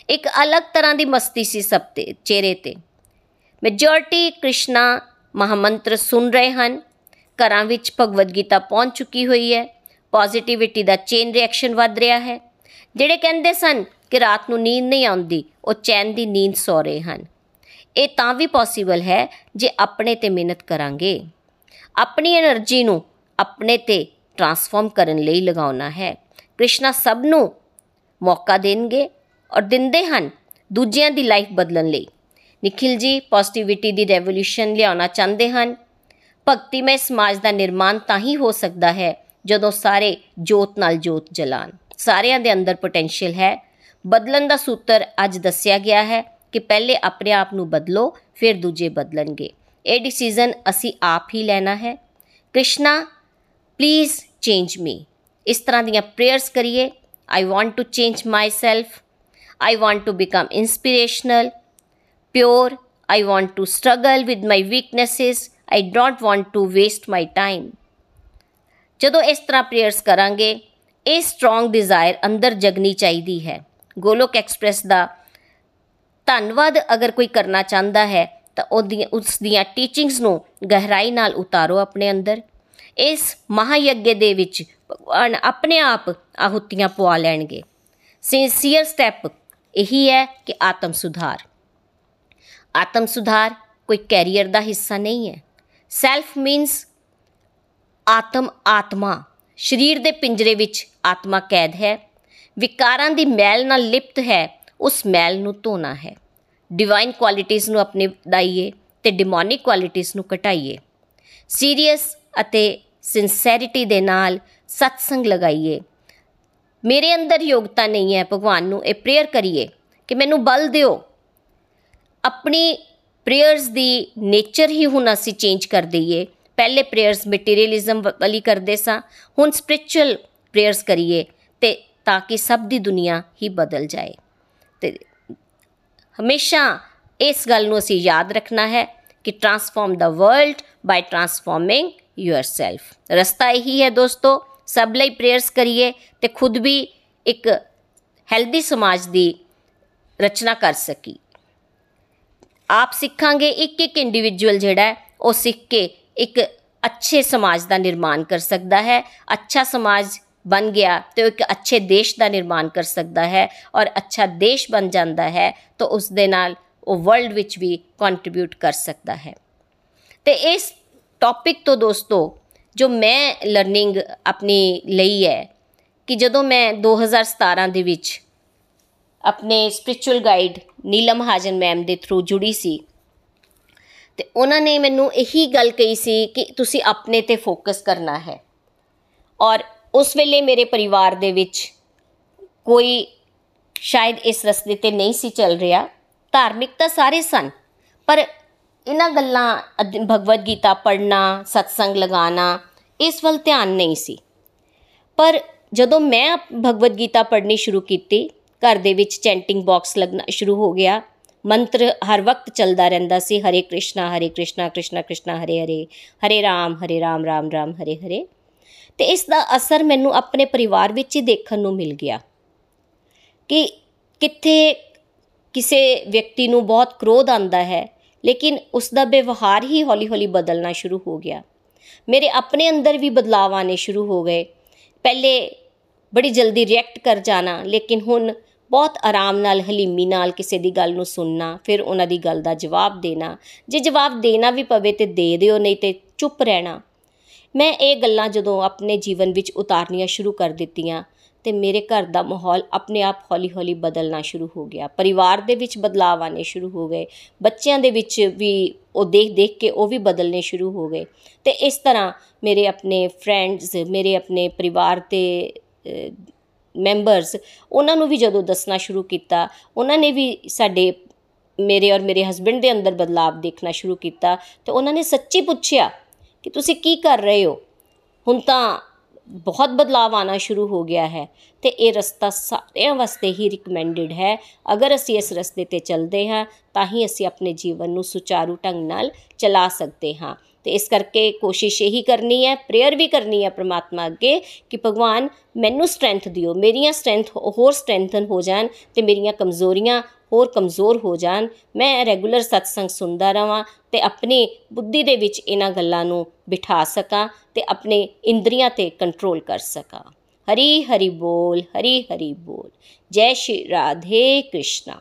ਇੱਕ ਅਲੱਗ ਤਰ੍ਹਾਂ ਦੀ ਮਸਤੀ ਸੀ ਸਭ ਤੇ, ਚਿਹਰੇ ਤੇ। ਮੈਜੋਰਟੀ ਕ੍ਰਿਸ਼ਨਾ ਮਹਾਮੰਤਰ ਸੁਣ ਰਹੇ ਹਨ। ਘਰਾਂ ਵਿੱਚ ਭਗਵਦ ਗੀਤਾ ਪਹੁੰਚ ਚੁੱਕੀ ਹੋਈ ਹੈ। ਪੋਜ਼ਿਟਿਵਿਟੀ ਦਾ ਚੇਨ ਰਿਐਕਸ਼ਨ ਵੱਧ ਰਿਹਾ ਹੈ। ਜਿਹੜੇ ਕਹਿੰਦੇ ਸਨ ਕਿ ਰਾਤ ਨੂੰ ਨੀਂਦ ਨਹੀਂ ਆਉਂਦੀ, ਉਹ ਚੈਨ ਦੀ ਨੀਂਦ ਸੌ ਰਹੇ ਹਨ। ਇਹ ਤਾਂ ਵੀ ਪੋਸੀਬਲ ਹੈ ਜੇ ਆਪਣੇ ਤੇ ਮਿਹਨਤ ਕਰਾਂਗੇ। ਆਪਣੀ એનર્ਜੀ ਨੂੰ ਆਪਣੇ ਤੇ ਟਰਾਂਸਫਾਰਮ ਕਰਨ ਲਈ ਲਗਾਉਣਾ ਹੈ। ਕ੍ਰਿਸ਼ਨਾ ਸਭ ਨੂੰ ਮੌਕਾ ਦੇਣਗੇ ਔਰ ਦਿੰਦੇ ਹਨ ਦੂਜਿਆਂ ਦੀ ਲਾਈਫ ਬਦਲਣ ਲਈ। ਨikhil ji ਪੋਜ਼ਿਟਿਵਿਟੀ ਦੀ ਰੈਵੋਲੂਸ਼ਨ ਲਿਆਉਣਾ ਚਾਹੁੰਦੇ ਹਨ। ਭਗਤੀਮੈ ਸਮਾਜ ਦਾ ਨਿਰਮਾਣ ਤਾਂ ਹੀ ਹੋ ਸਕਦਾ ਹੈ ਜਦੋਂ ਸਾਰੇ ਜੋਤ ਨਾਲ ਜੋਤ ਜਲਾਨ ਸਾਰਿਆਂ ਦੇ ਅੰਦਰ ਪੋਟੈਂਸ਼ੀਅਲ ਹੈ। ਬਦਲਣ ਦਾ ਸੂਤਰ ਅੱਜ ਦੱਸਿਆ ਗਿਆ ਹੈ ਕਿ ਪਹਿਲੇ ਆਪਣੇ ਆਪ ਨੂੰ ਬਦਲੋ ਫਿਰ ਦੂਜੇ ਬਦਲਣਗੇ। ਇਹ ਡਿਸੀਜਨ ਅਸੀਂ ਆਪ ਹੀ ਲੈਣਾ ਹੈ। ਕ੍ਰਿਸ਼ਨਾ ਪਲੀਜ਼ ਚੇਂਜ ਮੀ ਇਸ ਤਰ੍ਹਾਂ ਦੀਆਂ ਪ੍ਰੇਅਰਸ ਕਰੀਏ। I want to change myself I want to become inspirational, pure. I want to struggle with my weaknesses. I don't want to waste my time. ਜਦੋਂ ਇਸ ਤਰ੍ਹਾਂ ਪ੍ਰੇਅਰਸ ਕਰਾਂਗੇ ਇਹ ਸਟਰੋਂਗ ਡਿਜ਼ਾਇਰ ਅੰਦਰ ਜਗਨੀ ਚਾਹੀਦੀ ਹੈ। ਗੋਲੋਕ ਐਕਸਪ੍ਰੈਸ ਦਾ ਧੰਨਵਾਦ ਅਗਰ ਕੋਈ ਕਰਨਾ ਚਾਹੁੰਦਾ ਹੈ, ਤਾਂ ਉਹਦੀਆਂ, ਉਸ ਦੀਆਂ ਟੀਚਿੰਗਸ ਨੂੰ ਗਹਿਰਾਈ ਨਾਲ ਉਤਾਰੋ ਆਪਣੇ ਅੰਦਰ। ਇਸ ਮਹਾਯੱਗ ਦੇ ਵਿੱਚ ਭਗਵਾਨ ਆਪਣੇ ਆਪ ਆਹੁਤੀਆਂ ਪਵਾ ਲੈਣਗੇ। ਸਿੰਸੀਅਰ ਸਟੈਪ ਇਹੀ ਹੈ ਕਿ ਆਤਮ ਸੁਧਾਰ। ਆਤਮ ਸੁਧਾਰ ਕੋਈ ਕੈਰੀਅਰ ਦਾ ਹਿੱਸਾ ਨਹੀਂ ਹੈ। ਸੈਲਫ ਮੀਨਸ ਆਤਮ ਆਤਮਾ ਸਰੀਰ ਦੇ ਪਿੰਜਰੇ ਵਿੱਚ ਆਤਮਾ ਕੈਦ ਹੈ। ਵਿਕਾਰਾਂ ਦੀ ਮੈਲ ਨਾਲ ਲਿਪਤ ਹੈ, ਉਸ ਮੈਲ ਨੂੰ ਧੋਣਾ ਹੈ। ਡਿਵਾਈਨ ਕੁਆਲਿਟੀਆਂ ਨੂੰ ਆਪਣੇ ਦਾਈਏ ਤੇ ਡਿਮੋਨਿਕ ਕੁਆਲਿਟੀਆਂ ਨੂੰ ਘਟਾਈਏ। ਸੀਰੀਅਸ ਅਤੇ ਸਿੰਸੈਰਿਟੀ ਦੇ ਨਾਲ ਸਤਸੰਗ ਲਗਾਈਏ। ਮੇਰੇ ਅੰਦਰ ਯੋਗਤਾ ਨਹੀਂ ਹੈ, ਭਗਵਾਨ ਨੂੰ ਇਹ ਪ੍ਰੇਅਰ ਕਰੀਏ ਕਿ ਮੈਨੂੰ ਬਲ ਦਿਓ। ਆਪਣੀ ਪ੍ਰੇਅਰਸ ਦੀ ਨੇਚਰ ਹੀ ਹੁਣ ਅਸੀਂ ਚੇਂਜ ਕਰ ਦਈਏ। ਪਹਿਲੇ ਪ੍ਰੇਅਰਸ ਮਟੀਰੀਅਲਿਜ਼ਮ ਵਾਲੀ ਕਰਦੇ ਸਾਂ, ਹੁਣ ਸਪਿਰਚੁਅਲ ਪ੍ਰੇਅਰਸ ਕਰੀਏ। ਤੇ ਤਾਂ ਕਿ ਸਭ ਦੀ ਦੁਨੀਆ ਹੀ ਬਦਲ ਜਾਏ। ਤੇ ਹਮੇਸ਼ਾ ਇਸ ਗੱਲ ਨੂੰ ਅਸੀਂ ਯਾਦ ਰੱਖਣਾ ਹੈ ਕਿ transform the world by transforming yourself ਰਸਤਾ ਇਹੀ ਹੈ ਦੋਸਤੋ, ਸਭ ਲਈ ਪ੍ਰੇਅਰਸ ਕਰੀਏ ਤੇ ਖੁਦ ਵੀ ਇੱਕ ਹੈਲਦੀ ਸਮਾਜ ਦੀ ਰਚਨਾ ਕਰ ਸਕੀ ਆਪ ਸਿੱਖਾਂਗੇ ਇੱਕ ਇੱਕ ਇੰਡੀਵਿਜੂਅਲ ਜਿਹੜਾ ਹੈ, ਉਹ ਸਿੱਖ ਕੇ ਇੱਕ ਅੱਛੇ ਸਮਾਜ ਦਾ ਨਿਰਮਾਣ ਕਰ ਸਕਦਾ ਹੈ, ਅੱਛਾ ਸਮਾਜ ਬਣ ਗਿਆ ਤੇ ਇੱਕ ਅੱਛੇ ਦੇਸ਼ ਦਾ ਨਿਰਮਾਣ ਕਰ ਸਕਦਾ ਹੈ ਔਰ ਅੱਛਾ ਦੇਸ਼ ਬਣ ਜਾਂਦਾ ਹੈ, ਤਾਂ ਉਸ ਦੇ ਨਾਲ ਉਹ ਵਰਲਡ ਵਿੱਚ ਵੀ ਕੰਟਰੀਬਿਊਟ ਕਰ ਸਕਦਾ ਹੈ। ਤੇ ਇਸ ਟੌਪਿਕ ਤੋਂ ਦੋਸਤੋ, ਜੋ ਮੈਂ ਲਰਨਿੰਗ ਆਪਣੀ ਲਈ ਹੈ ਕਿ ਜਦੋਂ ਮੈਂ 2017 ਦੇ ਵਿੱਚ ਆਪਣੇ spiritual guide Neelam Hajan ma'am ਦੇ ਥਰੂ ਜੁੜੀ ਸੀ, ਤੇ ਉਹਨਾਂ ਨੇ ਮੈਨੂੰ ਇਹੀ ਗੱਲ ਕਹੀ ਸੀ ਕਿ ਤੁਸੀਂ ਆਪਣੇ ਤੇ ਫੋਕਸ ਕਰਨਾ ਹੈ ਔਰ ਉਸ ਵੇਲੇ ਮੇਰੇ ਪਰਿਵਾਰ ਦੇ ਵਿੱਚ ਕੋਈ ਸ਼ਾਇਦ ਇਸ ਰਸਤੇ ਤੇ ਨਹੀਂ ਸੀ ਚੱਲ ਰਿਹਾ। ਧਾਰਮਿਕ ਤਾਂ ਸਾਰੇ ਸਨ, ਪਰ ਇਹਨਾਂ ਗੱਲਾਂ ਭਗਵਦ ਗੀਤਾ ਪੜ੍ਹਨਾ, ਸਤਸੰਗ ਲਗਾਉਣਾ, ਇਸ ਵੱਲ ਧਿਆਨ ਨਹੀਂ ਸੀ। ਪਰ ਜਦੋਂ ਮੈਂ ਭਗਵਦ ਗੀਤਾ ਪੜ੍ਹਨੀ ਸ਼ੁਰੂ ਕੀਤੀ, ਘਰ ਦੇ ਵਿੱਚ ਚੈਂਟਿੰਗ ਬਾਕਸ ਲੱਗਣਾ ਸ਼ੁਰੂ ਹੋ ਗਿਆ। ਮੰਤਰ ਹਰ ਵਕਤ ਚੱਲਦਾ ਰਹਿੰਦਾ ਸੀ, ਹਰੇ ਕ੍ਰਿਸ਼ਨਾ ਹਰੇ ਕ੍ਰਿਸ਼ਨਾ ਕ੍ਰਿਸ਼ਨਾ ਕ੍ਰਿਸ਼ਨਾ, ਹਰੇ ਹਰੇ ਹਰੇ ਰਾਮ ਹਰੇ ਰਾਮ ਰਾਮ ਰਾਮ, ਹਰੇ ਹਰੇ। ਤੇ ਇਸ ਦਾ ਅਸਰ ਮੈਨੂੰ ਆਪਣੇ ਪਰਿਵਾਰ ਵਿੱਚ ਹੀ ਦੇਖਣ ਨੂੰ ਮਿਲ ਗਿਆ ਕਿ ਕਿੱਥੇ ਕਿਸੇ ਵਿਅਕਤੀ ਨੂੰ ਬਹੁਤ ਕ੍ਰੋਧ ਆਂਦਾ ਹੈ, ਲੇਕਿਨ ਉਸ ਦਾ ਵਿਵਹਾਰ ਹੀ ਹੌਲੀ-ਹੌਲੀ ਬਦਲਣਾ ਸ਼ੁਰੂ ਹੋ ਗਿਆ। ਮੇਰੇ ਆਪਣੇ ਅੰਦਰ ਵੀ ਬਦਲਾਅ ਆਣੇ ਸ਼ੁਰੂ ਹੋ ਗਏ। ਪਹਿਲੇ ਬੜੀ ਜਲਦੀ ਰਿਐਕਟ ਕਰ ਜਾਣਾ, ਲੇਕਿਨ ਹੁਣ ਬਹੁਤ ਆਰਾਮ ਨਾਲ, ਹਲੀਮੀ ਨਾਲ ਕਿਸੇ ਦੀ ਗੱਲ ਨੂੰ ਸੁਣਨਾ, ਫਿਰ ਉਹਨਾਂ ਦੀ ਗੱਲ ਦਾ ਜਵਾਬ ਦੇਣਾ। ਜੇ ਜਵਾਬ ਦੇਣਾ ਵੀ ਪਵੇ ਤੇ ਦੇ ਦਿਓ, ਨਹੀਂ ਤੇ ਚੁੱਪ ਰਹਿਣਾ। ਮੈਂ ਇਹ ਗੱਲਾਂ ਜਦੋਂ ਆਪਣੇ ਜੀਵਨ ਵਿੱਚ ਉਤਾਰਨੀਆਂ ਸ਼ੁਰੂ ਕਰ ਦਿੱਤੀਆਂ ਤੇ ਮੇਰੇ ਘਰ ਦਾ ਮਾਹੌਲ ਆਪਣੇ ਆਪ ਹੌਲੀ-ਹੌਲੀ ਬਦਲਣਾ ਸ਼ੁਰੂ ਹੋ ਗਿਆ। ਪਰਿਵਾਰ ਦੇ ਵਿੱਚ ਬਦਲਾਅ ਆਣੇ ਸ਼ੁਰੂ ਹੋ ਗਏ। ਬੱਚਿਆਂ ਦੇ ਵਿੱਚ ਵੀ ਉਹ ਦੇਖ-ਦੇਖ ਕੇ ਉਹ ਵੀ ਬਦਲਨੇ ਸ਼ੁਰੂ ਹੋ ਗਏ। ਤੇ ਇਸ ਤਰ੍ਹਾਂ ਮੇਰੇ ਆਪਣੇ ਫਰੈਂਡਸ ਮੇਰੇ ਆਪਣੇ ਪਰਿਵਾਰ ਦੇ ਮੈਂਬਰਸ ਉਹਨਾਂ ਨੂੰ ਵੀ ਜਦੋਂ ਦੱਸਣਾ ਸ਼ੁਰੂ ਕੀਤਾ, ਉਹਨਾਂ ਨੇ ਵੀ ਸਾਡੇ ਮੇਰੇ ਔਰ ਮੇਰੇ ਹਸਬੰਡ ਦੇ ਅੰਦਰ ਬਦਲਾਅ ਦੇਖਣਾ ਸ਼ੁਰੂ ਕੀਤਾ ਤੇ ਉਹਨਾਂ ਨੇ ਸੱਚੀ ਪੁੱਛਿਆ ਕਿ ਤੁਸੀਂ ਕੀ ਕਰ ਰਹੇ ਹੋ? ਹੁਣ ਤਾਂ ਬਹੁਤ ਬਦਲਾਅ ਆਣਾ ਸ਼ੁਰੂ ਹੋ ਗਿਆ ਹੈ ਤੇ ਇਹ ਰਸਤਾ ਸਾਰਿਆਂ ਵਾਸਤੇ ਹੀ ਰਿਕਮੈਂਡਡ ਹੈ। ਅਗਰ ਅਸੀਂ ਇਸ ਰਸਤੇ ਤੇ ਚੱਲਦੇ ਹਾਂ, ਤਾਂ ਹੀ ਅਸੀਂ ਆਪਣੇ ਜੀਵਨ ਨੂੰ ਸੁਚਾਰੂ ਢੰਗ ਨਾਲ ਚਲਾ ਸਕਦੇ ਹਾਂ। ਤੇ ਇਸ ਕਰਕੇ ਕੋਸ਼ਿਸ਼ ਇਹੀ ਕਰਨੀ ਹੈ ਪ੍ਰੇਅਰ ਵੀ ਕਰਨੀ ਹੈ ਪ੍ਰਮਾਤਮਾ ਅੱਗੇ ਕਿ ਭਗਵਾਨ ਮੈਨੂੰ ਸਟਰੈਂਥ ਦਿਓ, ਮੇਰੀਆਂ ਸਟਰੈਂਥ ਹੋਰ ਸਟਰੈਂਥਨ ਹੋ ਜਾਣ ਤੇ ਮੇਰੀਆਂ ਕਮਜ਼ੋਰੀਆਂ ਹੋਰ ਕਮਜ਼ੋਰ ਹੋ ਜਾਣ। ਮੈਂ ਰੈਗੂਲਰ ਸਤਸੰਗ ਸੁਣਦਾ ਰਵਾਂ ਤੇ ਆਪਣੀ ਬੁੱਧੀ ਦੇ ਵਿੱਚ ਇਹਨਾਂ ਗੱਲਾਂ ਨੂੰ ਬਿਠਾ ਸਕਾਂ ਤੇ ਆਪਣੇ ਇੰਦਰੀਆਂ ਤੇ ਕੰਟਰੋਲ ਕਰ ਸਕਾਂ। ਹਰੀ ਹਰੀ ਬੋਲ, ਹਰੀ ਹਰੀ ਬੋਲ। ਜੈ ਸ਼੍ਰੀ ਰਾਧੇ ਕ੍ਰਿਸ਼ਨਾ।